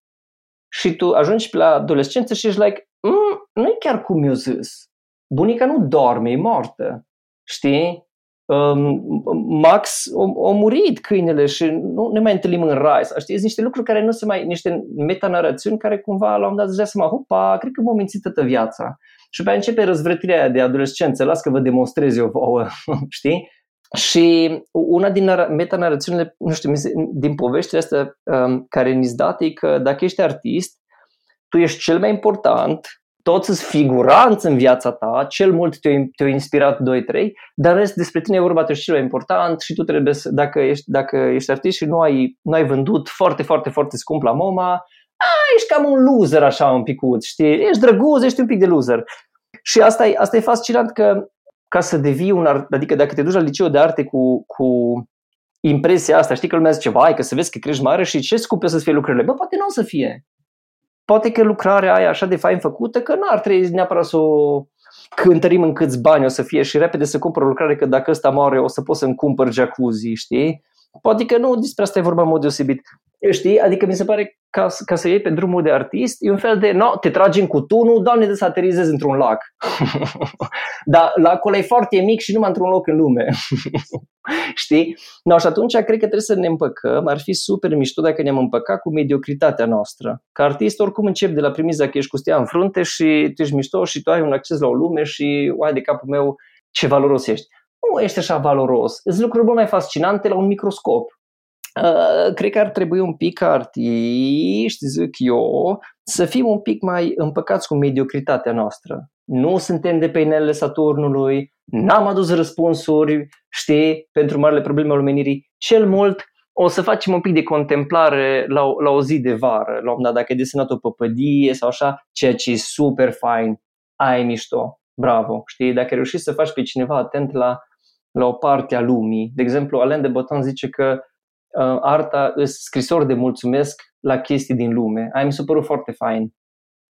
Speaker 2: și tu ajungi la adolescență și ești like, mm, nu e chiar cum mi-a zis. Bunica nu dorme, e moartă. Știi? Um, Max a, a murit câinele și nu ne mai întâlnim în rai. Știi, niște lucruri care nu se mai, niște metanarațiuni care cumva la un moment dat zicea să mă, hopa, cred că m-am mințit toată viața. Și pe începe răzvrătirea aia de adolescență, las că vă demonstrez eu vouă, știi? Și una din metanarațiunile, nu știu, din poveștile astea um, care ni-s date e că dacă ești artist, tu ești cel mai important toți sunt figuranți în viața ta, cel mult te-au, te inspirat 2-3, dar rest despre tine e vorba, tu ești cel mai important și tu trebuie să, dacă ești, dacă ești artist și nu ai, nu ai vândut foarte, foarte, foarte scump la MoMA, a, ești cam un loser așa un picuț, știi? Ești drăguț, ești un pic de loser. Și asta e, asta e fascinant că ca să devii un art, adică dacă te duci la liceu de arte cu, cu impresia asta, știi că lumea zice, vai, că să vezi că crești mare și ce scump să fie lucrurile. Bă, poate nu o să fie poate că lucrarea aia așa de fain făcută, că nu ar trebui neapărat să o cântărim în câți bani o să fie și repede să cumpăr o lucrare, că dacă ăsta moare o să pot să-mi cumpăr jacuzzi, știi? Poate că nu despre asta e vorba în mod deosebit. Știi? Adică mi se pare ca, ca să iei pe drumul de artist, e un fel de, no, te tragi în cutunul, doamne, de să aterizezi într-un lac. Dar lacul e foarte mic și numai într-un loc în lume. Știi? No, și atunci cred că trebuie să ne împăcăm. Ar fi super mișto dacă ne-am împăcat cu mediocritatea noastră. Ca artist, oricum încep de la premiza că ești cu stea în frunte și tu ești mișto și tu ai un acces la o lume și, uai de capul meu, ce valoros ești. Nu ești așa valoros. Sunt lucruri mult mai fascinante la un microscop. Uh, cred că ar trebui un pic artiști, zic eu, să fim un pic mai împăcați cu mediocritatea noastră. Nu suntem de pe inelele Saturnului, n-am adus răspunsuri, știi, pentru marile probleme ale omenirii. Cel mult o să facem un pic de contemplare la o, la o zi de vară, la un dat, dacă e desenat o păpădie sau așa, ceea ce e super fain, ai mișto, bravo, știi, dacă reușești să faci pe cineva atent la, la o parte a lumii. De exemplu, Alain de Botton zice că uh, arta îs scrisor de mulțumesc la chestii din lume. Ai mi s-a părut foarte fain,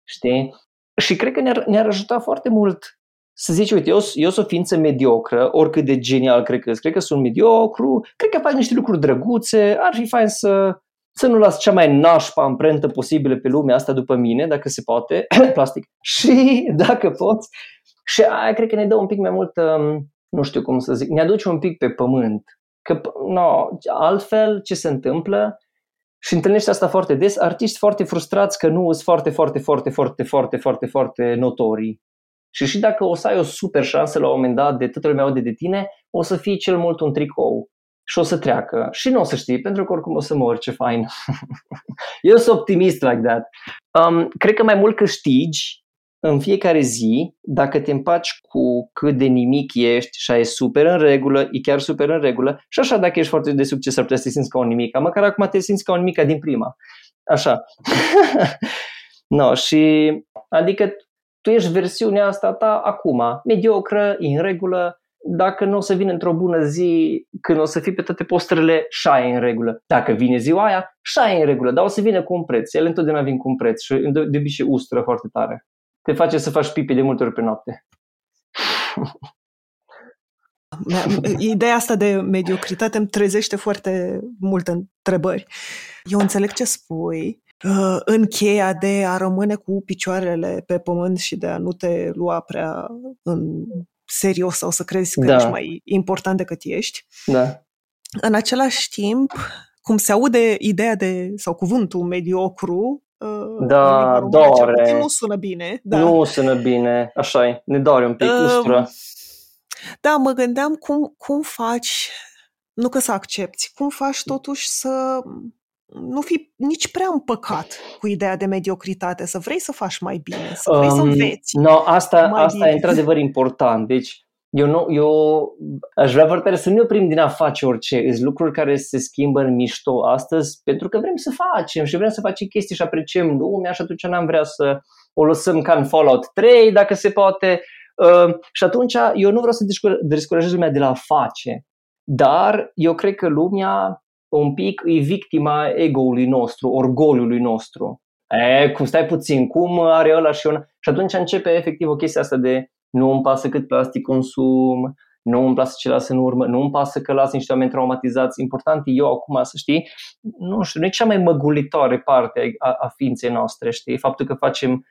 Speaker 2: știi? Și cred că ne-ar, ne-ar ajuta foarte mult să zici, uite, eu, eu sunt o ființă mediocră, oricât de genial cred că cred că sunt mediocru, cred că fac niște lucruri drăguțe, ar fi fain să, să nu las cea mai nașpa amprentă posibilă pe lumea asta după mine, dacă se poate, plastic, și dacă poți. Și aia cred că ne dă un pic mai mult, um, nu știu cum să zic, ne aduce un pic pe pământ. Că, no, altfel, ce se întâmplă? Și întâlnești asta foarte des, artiști foarte frustrați că nu sunt foarte, foarte, foarte, foarte, foarte, foarte, foarte notorii. Și și dacă o să ai o super șansă la un moment dat de toată lumea aude de tine, o să fii cel mult un tricou și o să treacă. Și nu o să știi, pentru că oricum o să mor, ce fain. Eu sunt optimist like that. Um, cred că mai mult câștigi în fiecare zi, dacă te împaci cu cât de nimic ești și e super în regulă, e chiar super în regulă, și așa dacă ești foarte de succes ar putea să te simți ca un nimic, măcar acum te simți ca un nimic din prima. Așa. no, și adică tu ești versiunea asta ta acum, mediocră, în regulă, dacă nu o să vină într-o bună zi, când o să fii pe toate posterele, și e în regulă. Dacă vine ziua aia, și e în regulă, dar o să vină cu un preț. El întotdeauna vin cu un preț și de obicei ustră foarte tare. Te face să faci pipi de multe ori pe noapte.
Speaker 1: Ideea asta de mediocritate îmi trezește foarte multe întrebări. Eu înțeleg ce spui, Uh, în cheia de a rămâne cu picioarele pe pământ și de a nu te lua prea în serios sau să crezi că da. ești mai important decât ești.
Speaker 2: Da.
Speaker 1: În același timp, cum se aude ideea de, sau cuvântul mediocru,
Speaker 2: uh, da, doare.
Speaker 1: Nu sună bine. Da.
Speaker 2: Nu sună bine, așa e, ne doare un pic, uh,
Speaker 1: Da, mă gândeam cum, cum faci, nu că să accepti, cum faci totuși să nu fi nici prea împăcat cu ideea de mediocritate, să vrei să faci mai bine, să vrei um, să înveți.
Speaker 2: No, asta, asta bine. e într-adevăr important. Deci, eu, nu, eu aș vrea foarte să nu oprim din a face orice. Sunt lucruri care se schimbă în mișto astăzi pentru că vrem să facem și vrem să facem chestii și apreciem lumea și atunci n-am vrea să o lăsăm ca în Fallout 3, dacă se poate. Uh, și atunci eu nu vreau să descurajez lumea de la a face, dar eu cred că lumea un pic e victima ego-ului nostru, orgoliului nostru. E, cum stai puțin, cum are ăla și una? Și atunci începe efectiv o chestie asta de nu îmi pasă cât plastic consum, nu îmi pasă ce las în urmă, nu îmi pasă că las niște oameni traumatizați. Important e eu acum să știi, nu știu, nu e cea mai măgulitoare parte a, a ființei noastre, știi? Faptul că facem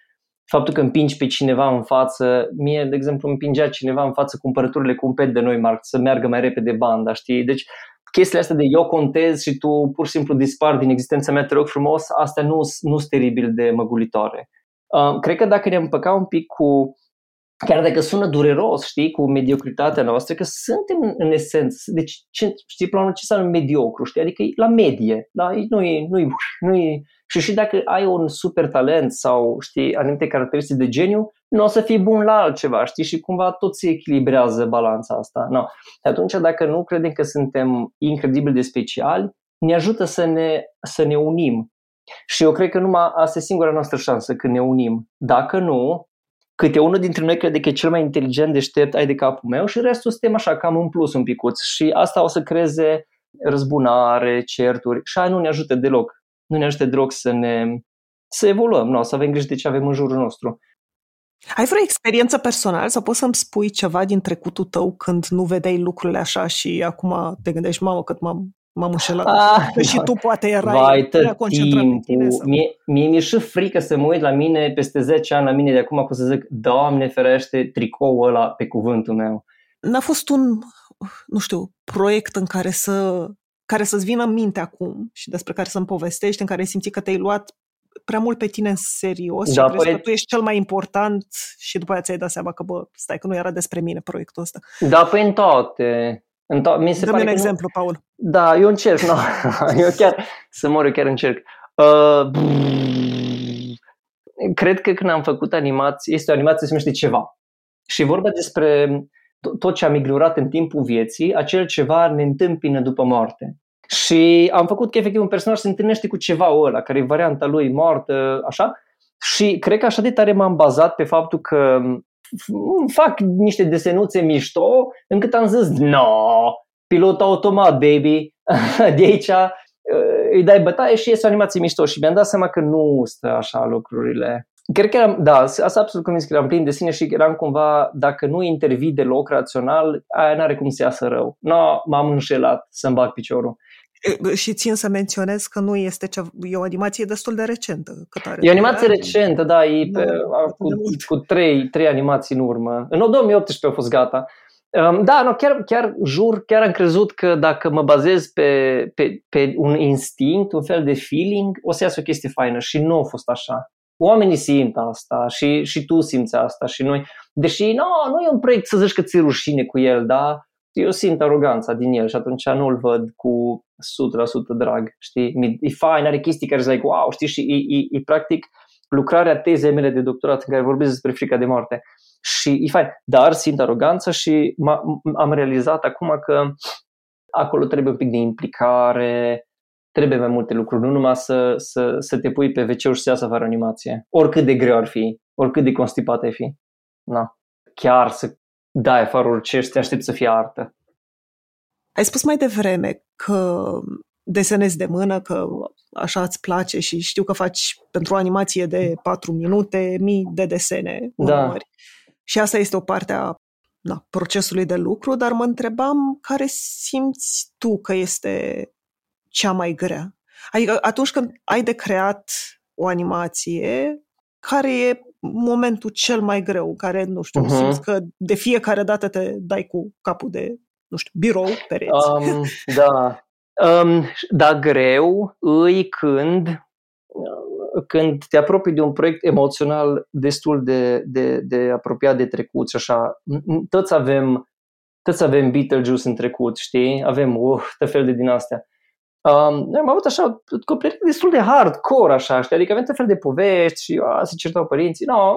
Speaker 2: faptul că împingi pe cineva în față, mie, de exemplu, împingea cineva în față cumpărăturile cu un pet de noi, Marc, să meargă mai repede banda, știi? Deci chestiile astea de eu contez și tu pur și simplu dispar din existența mea, te rog frumos, astea nu sunt teribil de măgulitoare. Uh, cred că dacă ne-am împăcat un pic cu, chiar dacă sună dureros, știi, cu mediocritatea noastră, că suntem în esență, deci ce, știi, planul ce înseamnă mediocru, știi, adică e la medie, da? nu e, nu e, nu e, și și dacă ai un super talent sau, știi, anumite caracteristici de geniu, nu o să fii bun la altceva, știi, și cumva tot se echilibrează balanța asta. No. Și atunci, dacă nu credem că suntem incredibil de speciali, ne ajută să ne, să ne unim. Și eu cred că numai asta e singura noastră șansă, când ne unim. Dacă nu, câte unul dintre noi crede că e cel mai inteligent, deștept, ai de capul meu și restul suntem așa, cam în plus un picuț. Și asta o să creeze răzbunare, certuri și aia nu ne ajută deloc. Nu ne ajută deloc să ne să evoluăm, nu, să avem grijă de ce avem în jurul nostru.
Speaker 1: Ai vreo experiență personală sau poți să-mi spui ceva din trecutul tău când nu vedeai lucrurile așa și acum te gândești, mamă, cât m-am, m-am înșelat. Ah, și tu poate erai
Speaker 2: vai, prea concentrat timpul. tine. Sau... Mie, mie mi-e și frică să mă uit la mine peste 10 ani la mine de acum, cu să zic, Doamne ferește, tricoul ăla pe cuvântul meu.
Speaker 1: N-a fost un, nu știu, proiect în care să care să-ți vină în minte acum și despre care să-mi povestești, în care simți că te-ai luat prea mult pe tine în serios da, și crezi păi... că tu ești cel mai important și după aceea ți-ai dat seama că, bă, stai că nu era despre mine proiectul ăsta.
Speaker 2: Da, păi în toate. To- mi se
Speaker 1: Dă-mi
Speaker 2: pare
Speaker 1: un
Speaker 2: că
Speaker 1: exemplu, nu... Paul.
Speaker 2: Da, eu încerc, nu. eu chiar, să mor, eu chiar încerc. Uh, cred că când am făcut animație, este o animație se numește ceva. Și vorba despre tot ce am ignorat în timpul vieții, acel ceva ne întâmpină după moarte. Și am făcut că efectiv un personaj se întâlnește cu ceva ăla, care e varianta lui moartă, așa. Și cred că așa de tare m-am bazat pe faptul că fac niște desenuțe mișto, încât am zis, no, pilot automat, baby, de aici uh, îi dai bătaie și iese o animație mișto și mi-am dat seama că nu stă așa lucrurile. Cred că eram, da, asta absolut convins că eram plin de sine și eram cumva, dacă nu intervii deloc rațional, aia n-are cum să iasă rău. No, m-am înșelat să-mi bag piciorul.
Speaker 1: Și țin să menționez că nu este ce, e o animație destul de recentă. Cât are
Speaker 2: e o animație recentă, da, e pe, cu, cu trei, trei animații în urmă. În 2018 a fost gata. Um, da, no, chiar, chiar jur, chiar am crezut că dacă mă bazez pe, pe, pe un instinct, un fel de feeling, o să iasă o chestie faină și nu a fost așa. Oamenii simt asta și, și tu simți asta și noi. Deși no, nu e un proiect să zici că ți rușine cu el, da? Eu simt aroganța din el și atunci nu-l văd cu 100% drag, știi? E fain, are chestii care zic, like, wow, știi? Și e, e, e practic lucrarea tezei mele de doctorat în care vorbesc despre frica de moarte. Și e fain, dar simt aroganță și am realizat acum că acolo trebuie un pic de implicare, trebuie mai multe lucruri, nu numai să, să, să te pui pe wc și să iasă afară animație. Oricât de greu ar fi, oricât de constipat ai fi. Na. Chiar să dai afară orice și te aștept să fie artă.
Speaker 1: Ai spus mai devreme că desenezi de mână, că așa îți place și știu că faci pentru o animație de 4 minute mii de desene
Speaker 2: da.
Speaker 1: Și asta este o parte a na, procesului de lucru, dar mă întrebam care simți tu că este cea mai grea. Adică atunci când ai de creat o animație, care e momentul cel mai greu, care, nu știu, uh-huh. simți că de fiecare dată te dai cu capul de, nu știu, birou, pereți.
Speaker 2: Um, da. Um, da, greu îi când când te apropii de un proiect emoțional destul de, de, de apropiat de trecut și așa, toți avem, toți avem Beetlejuice în trecut, știi? Avem uh, tot fel de din astea. Um, am avut așa copilărie destul de hardcore, așa, știi? Adică avem tot fel de povești și uh, se certau părinții. No,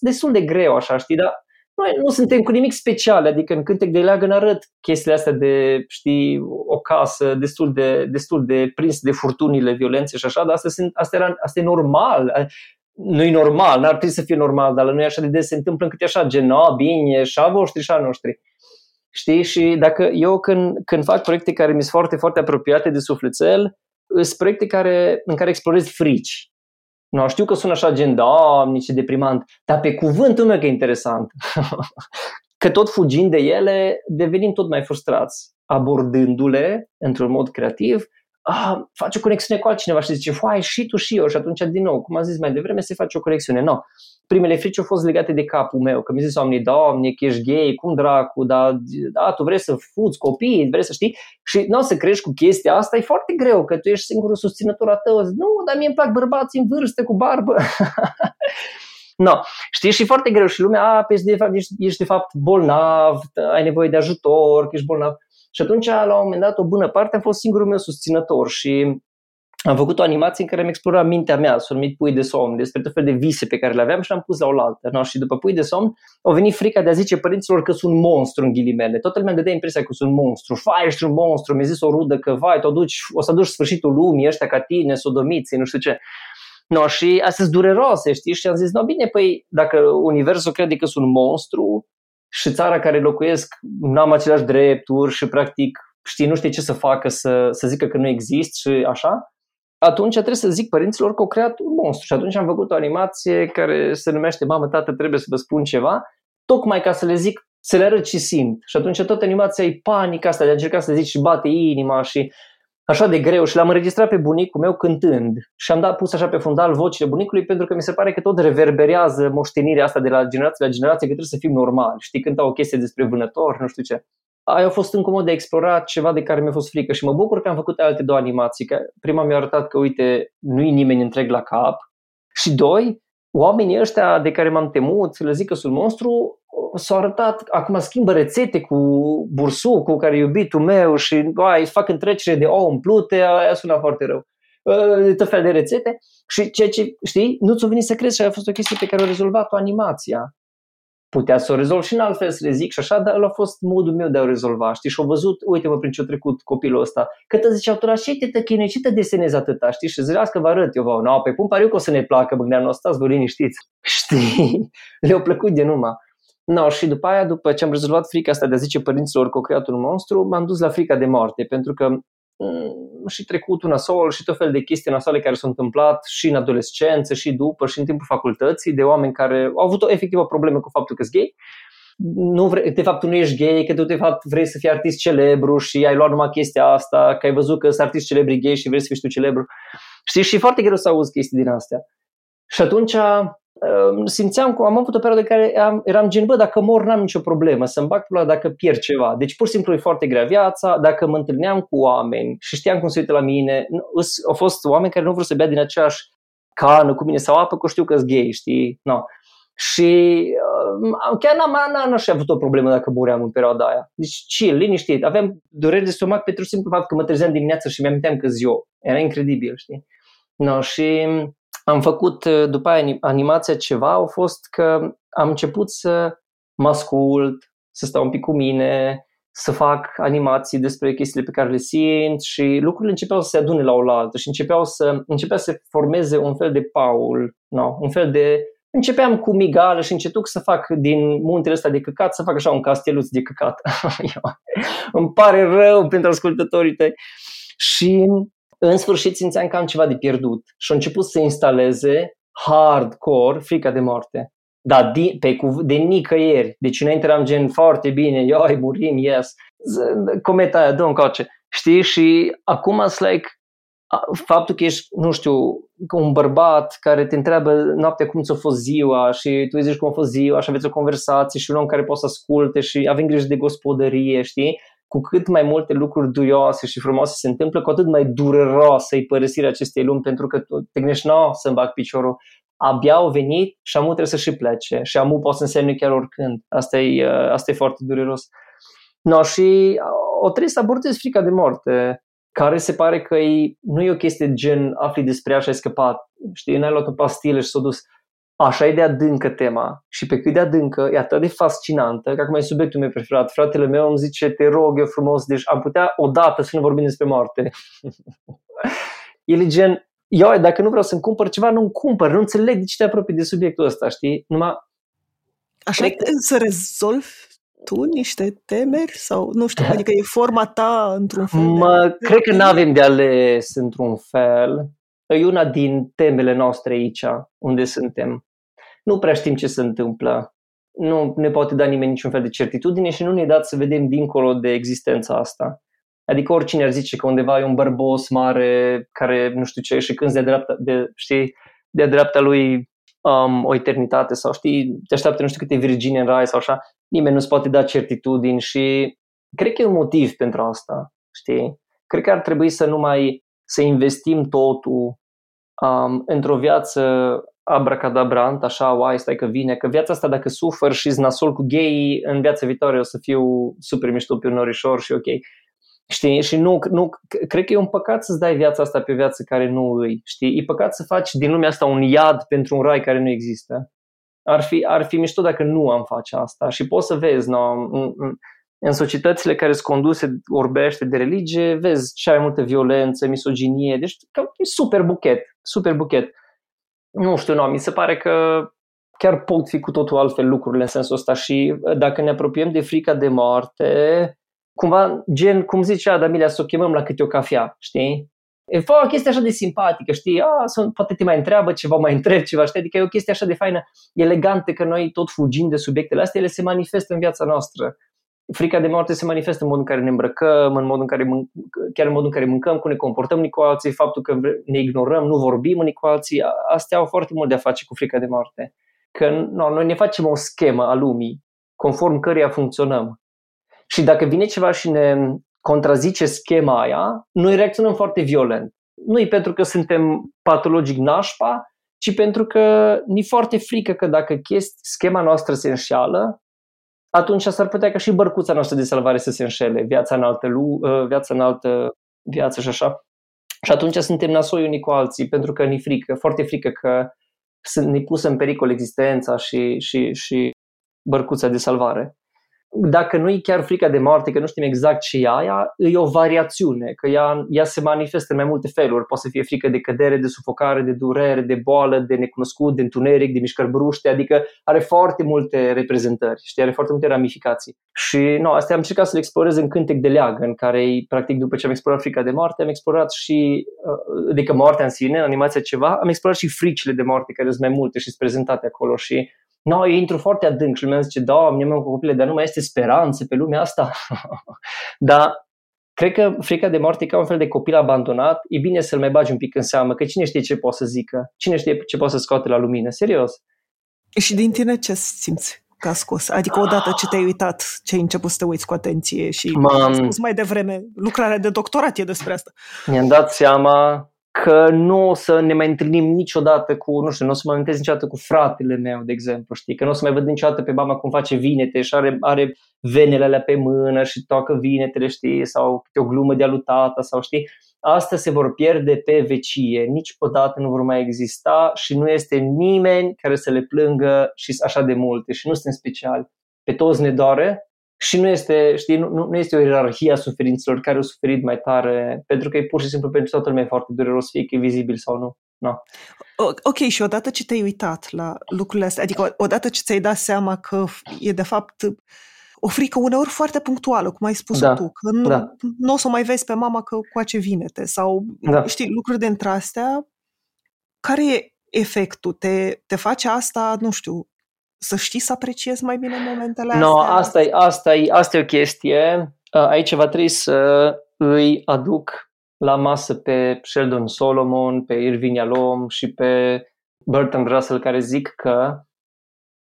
Speaker 2: destul de greu, așa, știi? Dar noi nu suntem cu nimic special, adică în Cântec de Leagăn arăt chestiile astea de, știi, o casă destul de, destul de prins de furtunile, violențe și așa, dar asta, sunt, asta, era, asta e normal. Nu e normal, n-ar trebui să fie normal, dar la noi așa de des se întâmplă încât e așa, gen, no, bine, și a voștri și a noștri. Știi? Și dacă eu când, când fac proiecte care mi sunt foarte, foarte apropiate de sufletel, sunt proiecte care, în care explorez frici. No, știu că sună așa gen, da, nici deprimant, dar pe cuvântul meu că e interesant. că tot fugind de ele, devenim tot mai frustrați, abordându-le într-un mod creativ, ah, face o conexiune cu altcineva și zice, fai, și tu și eu, și atunci din nou, cum am zis mai devreme, se face o conexiune. No, primele frici au fost legate de capul meu, că mi zis oamenii, doamne, că ești gay, cum dracu, da, da, tu vrei să fuți copii, vrei să știi, și nu o să crești cu chestia asta, e foarte greu, că tu ești singurul susținător a tău, nu, dar mie îmi plac bărbații în vârstă cu barbă. No, știi, și foarte greu și lumea, a, pe de fapt, ești, ești de fapt bolnav, ai nevoie de ajutor, că ești bolnav. Și atunci, la un moment dat, o bună parte am fost singurul meu susținător și am făcut o animație în care am explorat mintea mea, s-a numit Pui de somn, despre tot fel de vise pe care le aveam și le-am pus la oaltă. No? Și după Pui de somn, au venit frica de a zice părinților că sunt monstru în ghilimele. Toată lumea dădea impresia că sunt monstru. Vai, ești un monstru. Mi-a zis o rudă că, vai, te duci, o să duci sfârșitul lumii, ăștia ca tine, sodomiții, nu știu ce. No, și astea sunt dureroase, știi? Și am zis, no, bine, păi, dacă universul crede că sunt monstru și țara care locuiesc nu am aceleași drepturi și, practic, știi, nu știe ce să facă, să, să zică că nu există și așa, atunci trebuie să zic părinților că au creat un monstru. Și atunci am făcut o animație care se numește Mamă, tată, trebuie să vă spun ceva, tocmai ca să le zic, să le arăt ce simt. Și atunci toată animația e panica asta de a încerca să zici și bate inima și așa de greu și l-am înregistrat pe bunicul meu cântând și am dat pus așa pe fundal vocile bunicului pentru că mi se pare că tot reverberează moștenirea asta de la generație la generație că trebuie să fim normal. Știi, cânta o chestie despre vânător, nu știu ce aia a fost încă un mod de explorat ceva de care mi-a fost frică și mă bucur că am făcut alte două animații. Că prima mi-a arătat că, uite, nu-i nimeni întreg la cap și doi, oamenii ăștia de care m-am temut, le zic că sunt monstru, s-au arătat, acum schimbă rețete cu bursu cu care e iubitul meu și ai, fac întrecere de ou umplute, aia sună foarte rău. Uh, tot fel de rețete și ceea ce, știi, nu ți-o venit să crezi și a fost o chestie pe care o rezolvat-o animația. Putea să o rezolv și în alt fel să le zic și așa, dar ăla a fost modul meu de a o rezolva, știi, și au văzut, uite-mă prin ce-a trecut copilul ăsta, că te zicea, tu ce te tăchinui, ce te desenezi atâta, știi, și ziceas că vă arăt eu, vă, no, pe pun pariu că o să ne placă, băgneanul ăsta, vă liniștiți, știi, le-au plăcut de numai. No, și după aia, după ce am rezolvat frica asta de a zice părinților că au creat un monstru, m-am dus la frica de moarte, pentru că Mm, și trecutul nasol și tot fel de chestii nasoale care s-au întâmplat și în adolescență și după și în timpul facultății de oameni care au avut o, efectiv o problemă cu faptul că sunt gay. Nu vre, de fapt tu nu ești gay, că tu de fapt vrei să fii artist celebru și ai luat numai chestia asta, că ai văzut că sunt artist celebri gay și vrei să fii tu celebru. Știi, și e foarte greu să auzi chestii din astea. Și atunci simțeam că am avut o perioadă în care am, eram gen, bă, dacă mor n-am nicio problemă, să-mi bag pula dacă pierd ceva. Deci pur și simplu e foarte grea viața, dacă mă întâlneam cu oameni și știam cum se uită la mine, au fost oameni care nu vreau să bea din aceeași cană cu mine sau apă, că știu că sunt gay, știi? No. Și uh, chiar n-am, n-am, n-aș avut o problemă dacă muream în perioada aia. Deci chill, liniștit. Aveam dureri de stomac pentru simplu fapt că mă trezeam dimineața și mi-aminteam că ziua. Era incredibil, știi? No, și am făcut uh, după aia animația ceva, au fost că am început să mă ascult, să stau un pic cu mine, să fac animații despre chestiile pe care le simt și lucrurile începeau să se adune la oaltă și începeau să, începea să formeze un fel de paul, no, un fel de... Începeam cu migală și încetuc să fac din muntele ăsta de căcat, să fac așa un casteluț de căcat. Îmi pare rău pentru ascultătorii tăi. Și în sfârșit simțeam că am ceva de pierdut și a început să instaleze hardcore frica de moarte. Dar de, pe, de nicăieri. Deci înainte eram gen foarte bine, ioi, murim, yes. Cometa aia, dă coace. Știi? Și acum sunt like, faptul că ești, nu știu, un bărbat care te întreabă noaptea cum ți-a fost ziua și tu îi zici cum a fost ziua și aveți o conversație și un om care poate să asculte și avem grijă de gospodărie, știi? Cu cât mai multe lucruri duioase și frumoase se întâmplă, cu atât mai dureroasă e părăsirea acestei lumi, pentru că tu te gândești, nu, să-mi bag piciorul, abia au venit și amu trebuie să și plece și amu poate să însemne chiar oricând. Asta e, uh, asta e foarte dureros. No, și o trebuie să abordezi frica de moarte, care se pare că e, nu e o chestie gen afli despre ea și ai scăpat, știi, n-ai luat o pastilă și s-a dus așa e de adâncă tema și pe cât de adâncă, e atât de fascinantă, că acum e subiectul meu preferat. Fratele meu îmi zice, te rog eu frumos, deci am putea odată să ne vorbim despre moarte. El e gen, eu dacă nu vreau să-mi cumpăr ceva, nu-mi cumpăr, nu înțeleg de ce te apropii de subiectul ăsta, știi? Numai...
Speaker 1: Așa că... să rezolvi tu niște temeri sau nu știu, adică e forma ta într-un fel?
Speaker 2: Mă, de... cred că nu avem de ales într-un fel e una din temele noastre aici, unde suntem. Nu prea știm ce se întâmplă. Nu ne poate da nimeni niciun fel de certitudine și nu ne dat să vedem dincolo de existența asta. Adică oricine ar zice că undeva e un bărbos mare care nu știu ce și când de dreapta, de, știi, de dreapta lui um, o eternitate sau știi, te așteaptă nu știu câte virgine în rai sau așa, nimeni nu-ți poate da certitudini și cred că e un motiv pentru asta, știi? Cred că ar trebui să nu mai să investim totul um, într-o viață abracadabrant, așa, uai, stai că vine, că viața asta dacă sufăr și nasol cu gay, în viața viitoare o să fiu super mișto pe un norișor și ok. Știi? Și nu, nu, cred că e un păcat să-ți dai viața asta pe o viață care nu îi, știi? E păcat să faci din lumea asta un iad pentru un rai care nu există. Ar fi, ar fi mișto dacă nu am face asta și poți să vezi, no, în societățile care sunt conduse orbește de religie, vezi cea mai multă violență, misoginie, deci e super buchet, super buchet. Nu știu, nu, mi se pare că chiar pot fi cu totul altfel lucrurile în sensul ăsta și dacă ne apropiem de frica de moarte, cumva, gen, cum zicea Adamilia, să o chemăm la câte o cafea, știi? E fă o chestie așa de simpatică, știi? A, sunt, poate te mai întreabă ceva, mai întreb ceva, știi? Adică e o chestie așa de faină, elegante, că noi tot fugim de subiectele astea, ele se manifestă în viața noastră frica de moarte se manifestă în modul în care ne îmbrăcăm, în modul în care mân- chiar în modul în care mâncăm, cum ne comportăm unii cu alții, faptul că ne ignorăm, nu vorbim unii cu alții, astea au foarte mult de a face cu frica de moarte. Că no, noi ne facem o schemă a lumii, conform căreia funcționăm. Și dacă vine ceva și ne contrazice schema aia, noi reacționăm foarte violent. Nu e pentru că suntem patologic nașpa, ci pentru că ni foarte frică că dacă chesti, schema noastră se înșeală, atunci s-ar putea ca și bărcuța noastră de salvare să se înșele, viața în altă, lu- uh, viața în altă viață și așa. Și atunci suntem nasoi unii cu alții, pentru că ni frică, foarte frică că ne pusă în pericol existența și, și, și bărcuța de salvare dacă nu e chiar frica de moarte, că nu știm exact ce e aia, e o variațiune, că ea, ea se manifestă în mai multe feluri. Poate să fie frică de cădere, de sufocare, de durere, de boală, de necunoscut, de întuneric, de mișcări bruște, adică are foarte multe reprezentări, știi, are foarte multe ramificații. Și no, astea am încercat să le explorez în cântec de leagă, în care, practic, după ce am explorat frica de moarte, am explorat și, uh, adică moartea în sine, animația ceva, am explorat și fricile de moarte, care sunt mai multe și sunt prezentate acolo și No, eu intru foarte adânc și lumea zice, da, mi cu copile, dar nu mai este speranță pe lumea asta. dar cred că frica de moarte e ca un fel de copil abandonat, e bine să-l mai bagi un pic în seamă, că cine știe ce poate să zică, cine știe ce poate să scoate la lumină, serios.
Speaker 1: Și din tine ce simți? ca scos? Adică odată ce te-ai uitat, ce ai început să te uiți cu atenție și am spus mai devreme, lucrarea de doctorat e despre asta.
Speaker 2: Mi-am dat seama că nu o să ne mai întâlnim niciodată cu, nu știu, nu o să mă amintesc niciodată cu fratele meu, de exemplu, știi, că nu o să mai văd niciodată pe mama cum face vinete și are, are venele alea pe mână și toacă vinetele, știi, sau câte o glumă de alutata sau știi, astea se vor pierde pe vecie, niciodată nu vor mai exista și nu este nimeni care să le plângă și așa de multe. Și nu suntem speciali. Pe toți ne doare, și nu este, știi, nu, nu este o ierarhie a suferințelor care au suferit mai tare, pentru că e pur și simplu pentru toată lumea foarte dureros, fie că e vizibil sau nu. No.
Speaker 1: Ok, și odată ce te-ai uitat la lucrurile astea, adică odată ce ți-ai dat seama că e de fapt o frică uneori foarte punctuală, cum ai spus da, tu, că nu, da. nu o să mai vezi pe mama că coace vinete sau, da. știi, lucruri dintre astea, care e efectul? Te, te face asta, nu știu, să știi să apreciezi mai bine momentele
Speaker 2: no,
Speaker 1: astea?
Speaker 2: Asta e, asta, e, asta e o chestie. Aici va trebui să îi aduc la masă pe Sheldon Solomon, pe Irvin Yalom și pe Burton Russell care zic că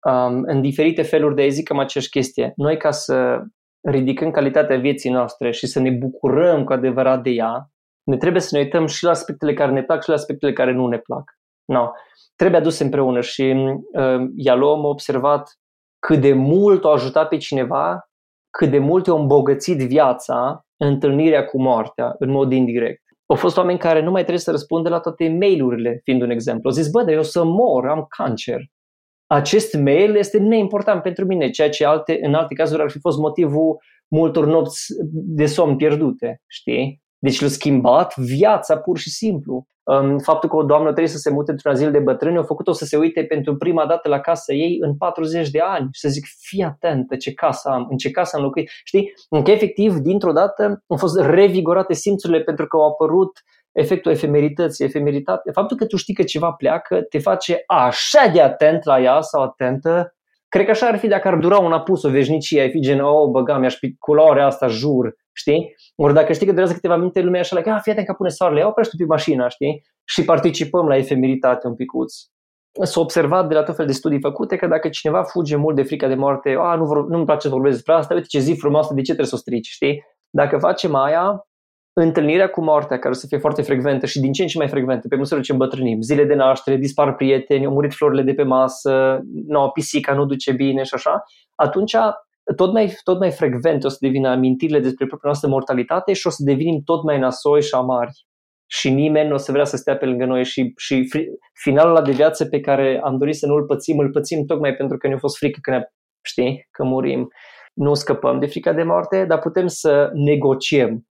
Speaker 2: um, în diferite feluri de a zic cam aceeași chestie. Noi ca să ridicăm calitatea vieții noastre și să ne bucurăm cu adevărat de ea, ne trebuie să ne uităm și la aspectele care ne plac și la aspectele care nu ne plac. No trebuie aduse împreună și uh, Ialom a observat cât de mult a ajutat pe cineva, cât de mult i-a îmbogățit viața întâlnirea cu moartea în mod indirect. Au fost oameni care nu mai trebuie să răspundă la toate mail-urile, fiind un exemplu. Au zis, bă, dar eu să mor, am cancer. Acest mail este neimportant pentru mine, ceea ce alte, în alte cazuri ar fi fost motivul multor nopți de somn pierdute, știi? Deci l-a schimbat viața pur și simplu faptul că o doamnă trebuie să se mute într-un azil de bătrâni, a făcut-o să se uite pentru prima dată la casa ei în 40 de ani și să zic, fii atentă ce casă am, în ce casă am locuit. Știi? Încă efectiv, dintr-o dată, au fost revigorate simțurile pentru că au apărut efectul efemerității, efemeritate. Faptul că tu știi că ceva pleacă te face așa de atent la ea sau atentă Cred că așa ar fi dacă ar dura un apus o veșnicie, ai fi gen, oh, băga, mi-aș pi culoarea asta, jur, știi? Ori dacă știi că durează câteva minute, lumea așa, like, ah, fii atent că pune soarele, ia oprește pe mașina, știi? Și participăm la efemeritate un picuț. S-a observat de la tot fel de studii făcute că dacă cineva fuge mult de frica de moarte, ah, nu vor, nu-mi place să vorbesc despre asta, uite ce zi frumoasă, de ce trebuie să o strici, știi? Dacă facem aia, întâlnirea cu moartea, care o să fie foarte frecventă și din ce în ce mai frecventă, pe măsură ce îmbătrânim, zile de naștere, dispar prieteni, au murit florile de pe masă, no, pisica nu duce bine și așa, atunci tot mai, tot mai frecvent o să devină amintirile despre propria noastră mortalitate și o să devenim tot mai nasoi și amari. Și nimeni nu o să vrea să stea pe lângă noi și, și finalul ăla de viață pe care am dorit să nu-l pățim, îl pățim tocmai pentru că ne-a fost frică că ne știi, că murim. Nu scăpăm de frica de moarte, dar putem să negociem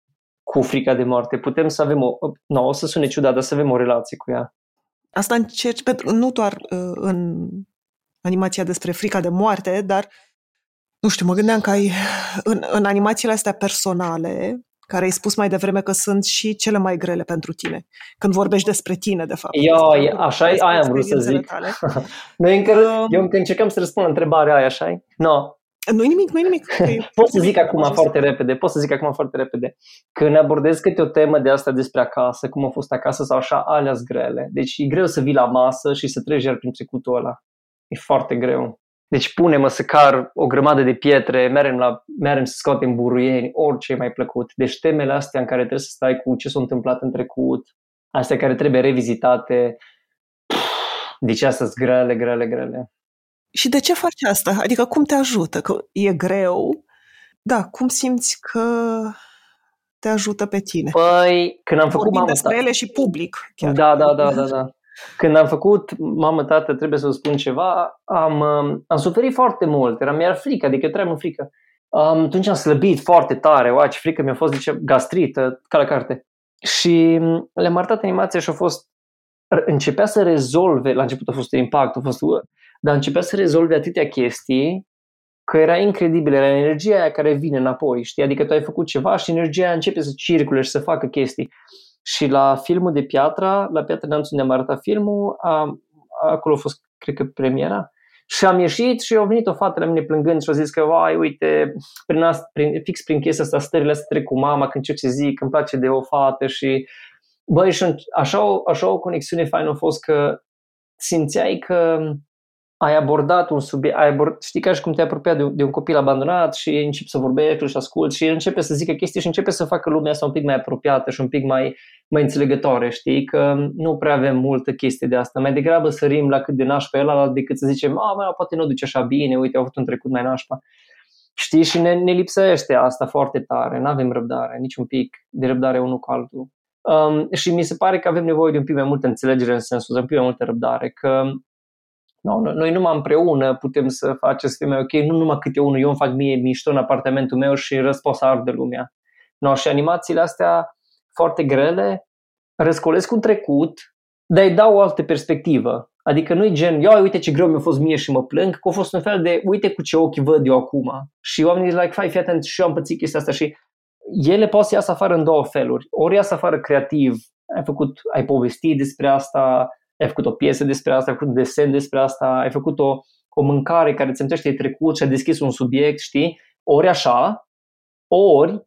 Speaker 2: cu frica de moarte. Putem să avem o, nu, o să sune ciudat, dar să avem o relație cu ea.
Speaker 1: Asta încerci, pentru, nu doar uh, în animația despre frica de moarte, dar nu știu, mă gândeam că ai, în, în animațiile astea personale, care ai spus mai devreme că sunt și cele mai grele pentru tine. Când vorbești despre tine, de fapt.
Speaker 2: Eu, așa aia am vrut să zic. Noi încă, um, eu încă încercăm să răspund la întrebarea aia, așa No.
Speaker 1: Nu-i nimic, nu-i nimic.
Speaker 2: pot să zic acum foarte repede, pot să zic acum foarte repede. Când abordez câte o temă de asta despre acasă, cum a fost acasă sau așa, alea grele. Deci e greu să vii la masă și să treci iar prin trecutul ăla. E foarte greu. Deci pune-mă să car o grămadă de pietre, merem, la, merem să scoatem buruieni, orice e mai plăcut. Deci temele astea în care trebuie să stai cu ce s-a întâmplat în trecut, astea care trebuie revizitate, Deci astea sunt grele, grele, grele.
Speaker 1: Și de ce faci asta? Adică cum te ajută? Că e greu. Da, cum simți că te ajută pe tine?
Speaker 2: Păi, când am făcut
Speaker 1: mamă despre ele și public.
Speaker 2: Chiar. Da, da, da, da, da. Când am făcut mamă, tată, trebuie să vă spun ceva, am, um, am suferit foarte mult, era mi-era frică, adică eu trăiam în frică. Um, atunci am slăbit foarte tare, oa, ce frică mi-a fost, zice, gastrită, ca la carte. Și um, le-am arătat animația și a fost, începea să rezolve, la început a fost impact, a fost, dar începea să rezolve atâtea chestii că era incredibil, era energia aia care vine înapoi, știi? Adică tu ai făcut ceva și energia aia începe să circule și să facă chestii. Și la filmul de Piatra, la Piatra Neamț unde am arătat filmul, a, acolo a fost, cred că, premiera, și am ieșit și au venit o fată la mine plângând și a zis că, vai, uite, prin asta, prin, fix prin chestia asta, stările astea trec cu mama când ce zic, îmi place de o fată și, băi, și așa, așa o conexiune faină a fost că simțeai că ai abordat un subiect, ai abord, știi ca și cum te-ai apropiat de, de un copil abandonat și începi să vorbești și asculti și el începe să zică chestii și începe să facă lumea asta un pic mai apropiată și un pic mai, mai înțelegătoare, știi? Că nu prea avem multă chestie de asta. Mai degrabă sărim la cât de nașpa el decât să zicem, a, mai, poate nu duce așa bine, uite, au avut un trecut mai nașpa. Știi? Și ne, ne lipsește asta foarte tare. Nu avem răbdare, nici un pic de răbdare unul cu altul. Um, și mi se pare că avem nevoie de un pic mai multă înțelegere în sensul, de un pic mai multă răbdare, că No, noi numai împreună putem să facem să fie mai ok, nu numai câte unul, eu îmi fac mie mișto în apartamentul meu și răspos să ard de lumea. No, și animațiile astea foarte grele răscolesc un trecut, dar îi dau o altă perspectivă. Adică nu-i gen, ia uite ce greu mi-a fost mie și mă plâng, că a fost un fel de, uite cu ce ochi văd eu acum. Și oamenii zic, like, fai, fii atent, și eu am pățit chestia asta și ele pot să iasă afară în două feluri. Ori iasă afară creativ, ai făcut, ai povestit despre asta, ai făcut o piesă despre asta, ai făcut un desen despre asta, ai făcut o, o mâncare care ți amintește de trecut și ai deschis un subiect, știi? Ori așa, ori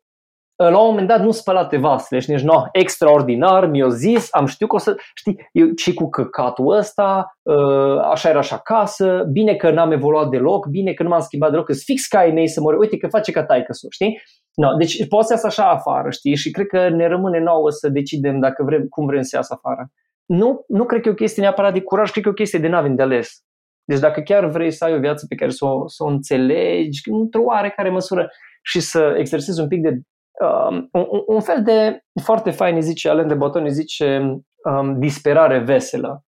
Speaker 2: la un moment dat nu spălate vasele și nici no, extraordinar, mi-o zis, am știut că o să, știi, eu, și cu căcatul ăsta, uh, așa era și acasă, bine că n-am evoluat deloc, bine că nu m-am schimbat deloc, că fix ca ai mei să mă uite că face ca taică știi? No, deci poți să iasă așa afară, știi? Și cred că ne rămâne nouă să decidem dacă vrem, cum vrem să iasă afară nu, nu cred că e o chestie neapărat de curaj, cred că e o chestie de n-avem de ales. Deci dacă chiar vrei să ai o viață pe care să o, să o înțelegi într-o oarecare măsură și să exersezi un pic de um, un, un fel de foarte fain, zice Alain de Botton, zice um, disperare veselă.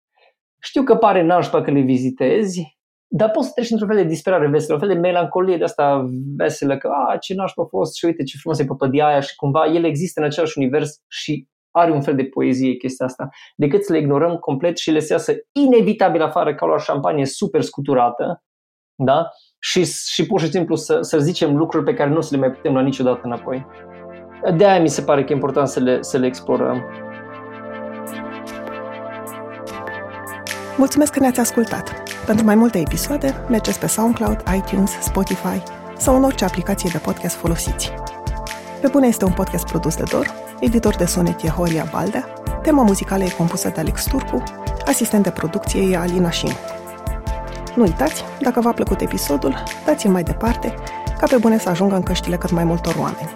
Speaker 2: Știu că pare nașpa că le vizitezi, dar poți să treci într-un fel de disperare veselă, un fel de melancolie de asta veselă, că a, ce nașpa a fost și uite ce frumos e păpădia aia și cumva ele există în același univers și are un fel de poezie chestia asta, decât să le ignorăm complet și le se iasă inevitabil afară ca o șampanie super scuturată, da? Și, și pur și simplu să, să zicem lucruri pe care nu să le mai putem lua niciodată înapoi. De aia mi se pare că e important să le, să le explorăm.
Speaker 1: Mulțumesc că ne-ați ascultat! Pentru mai multe episoade, mergeți pe SoundCloud, iTunes, Spotify sau în orice aplicație de podcast folosiți. Pe bune este un podcast produs de Dor, editor de sonet e Horia Baldea, tema muzicală e compusă de Alex Turcu, asistent de producție e Alina Șin. Nu uitați, dacă v-a plăcut episodul, dați-l mai departe, ca pe bune să ajungă în căștile cât mai multor oameni.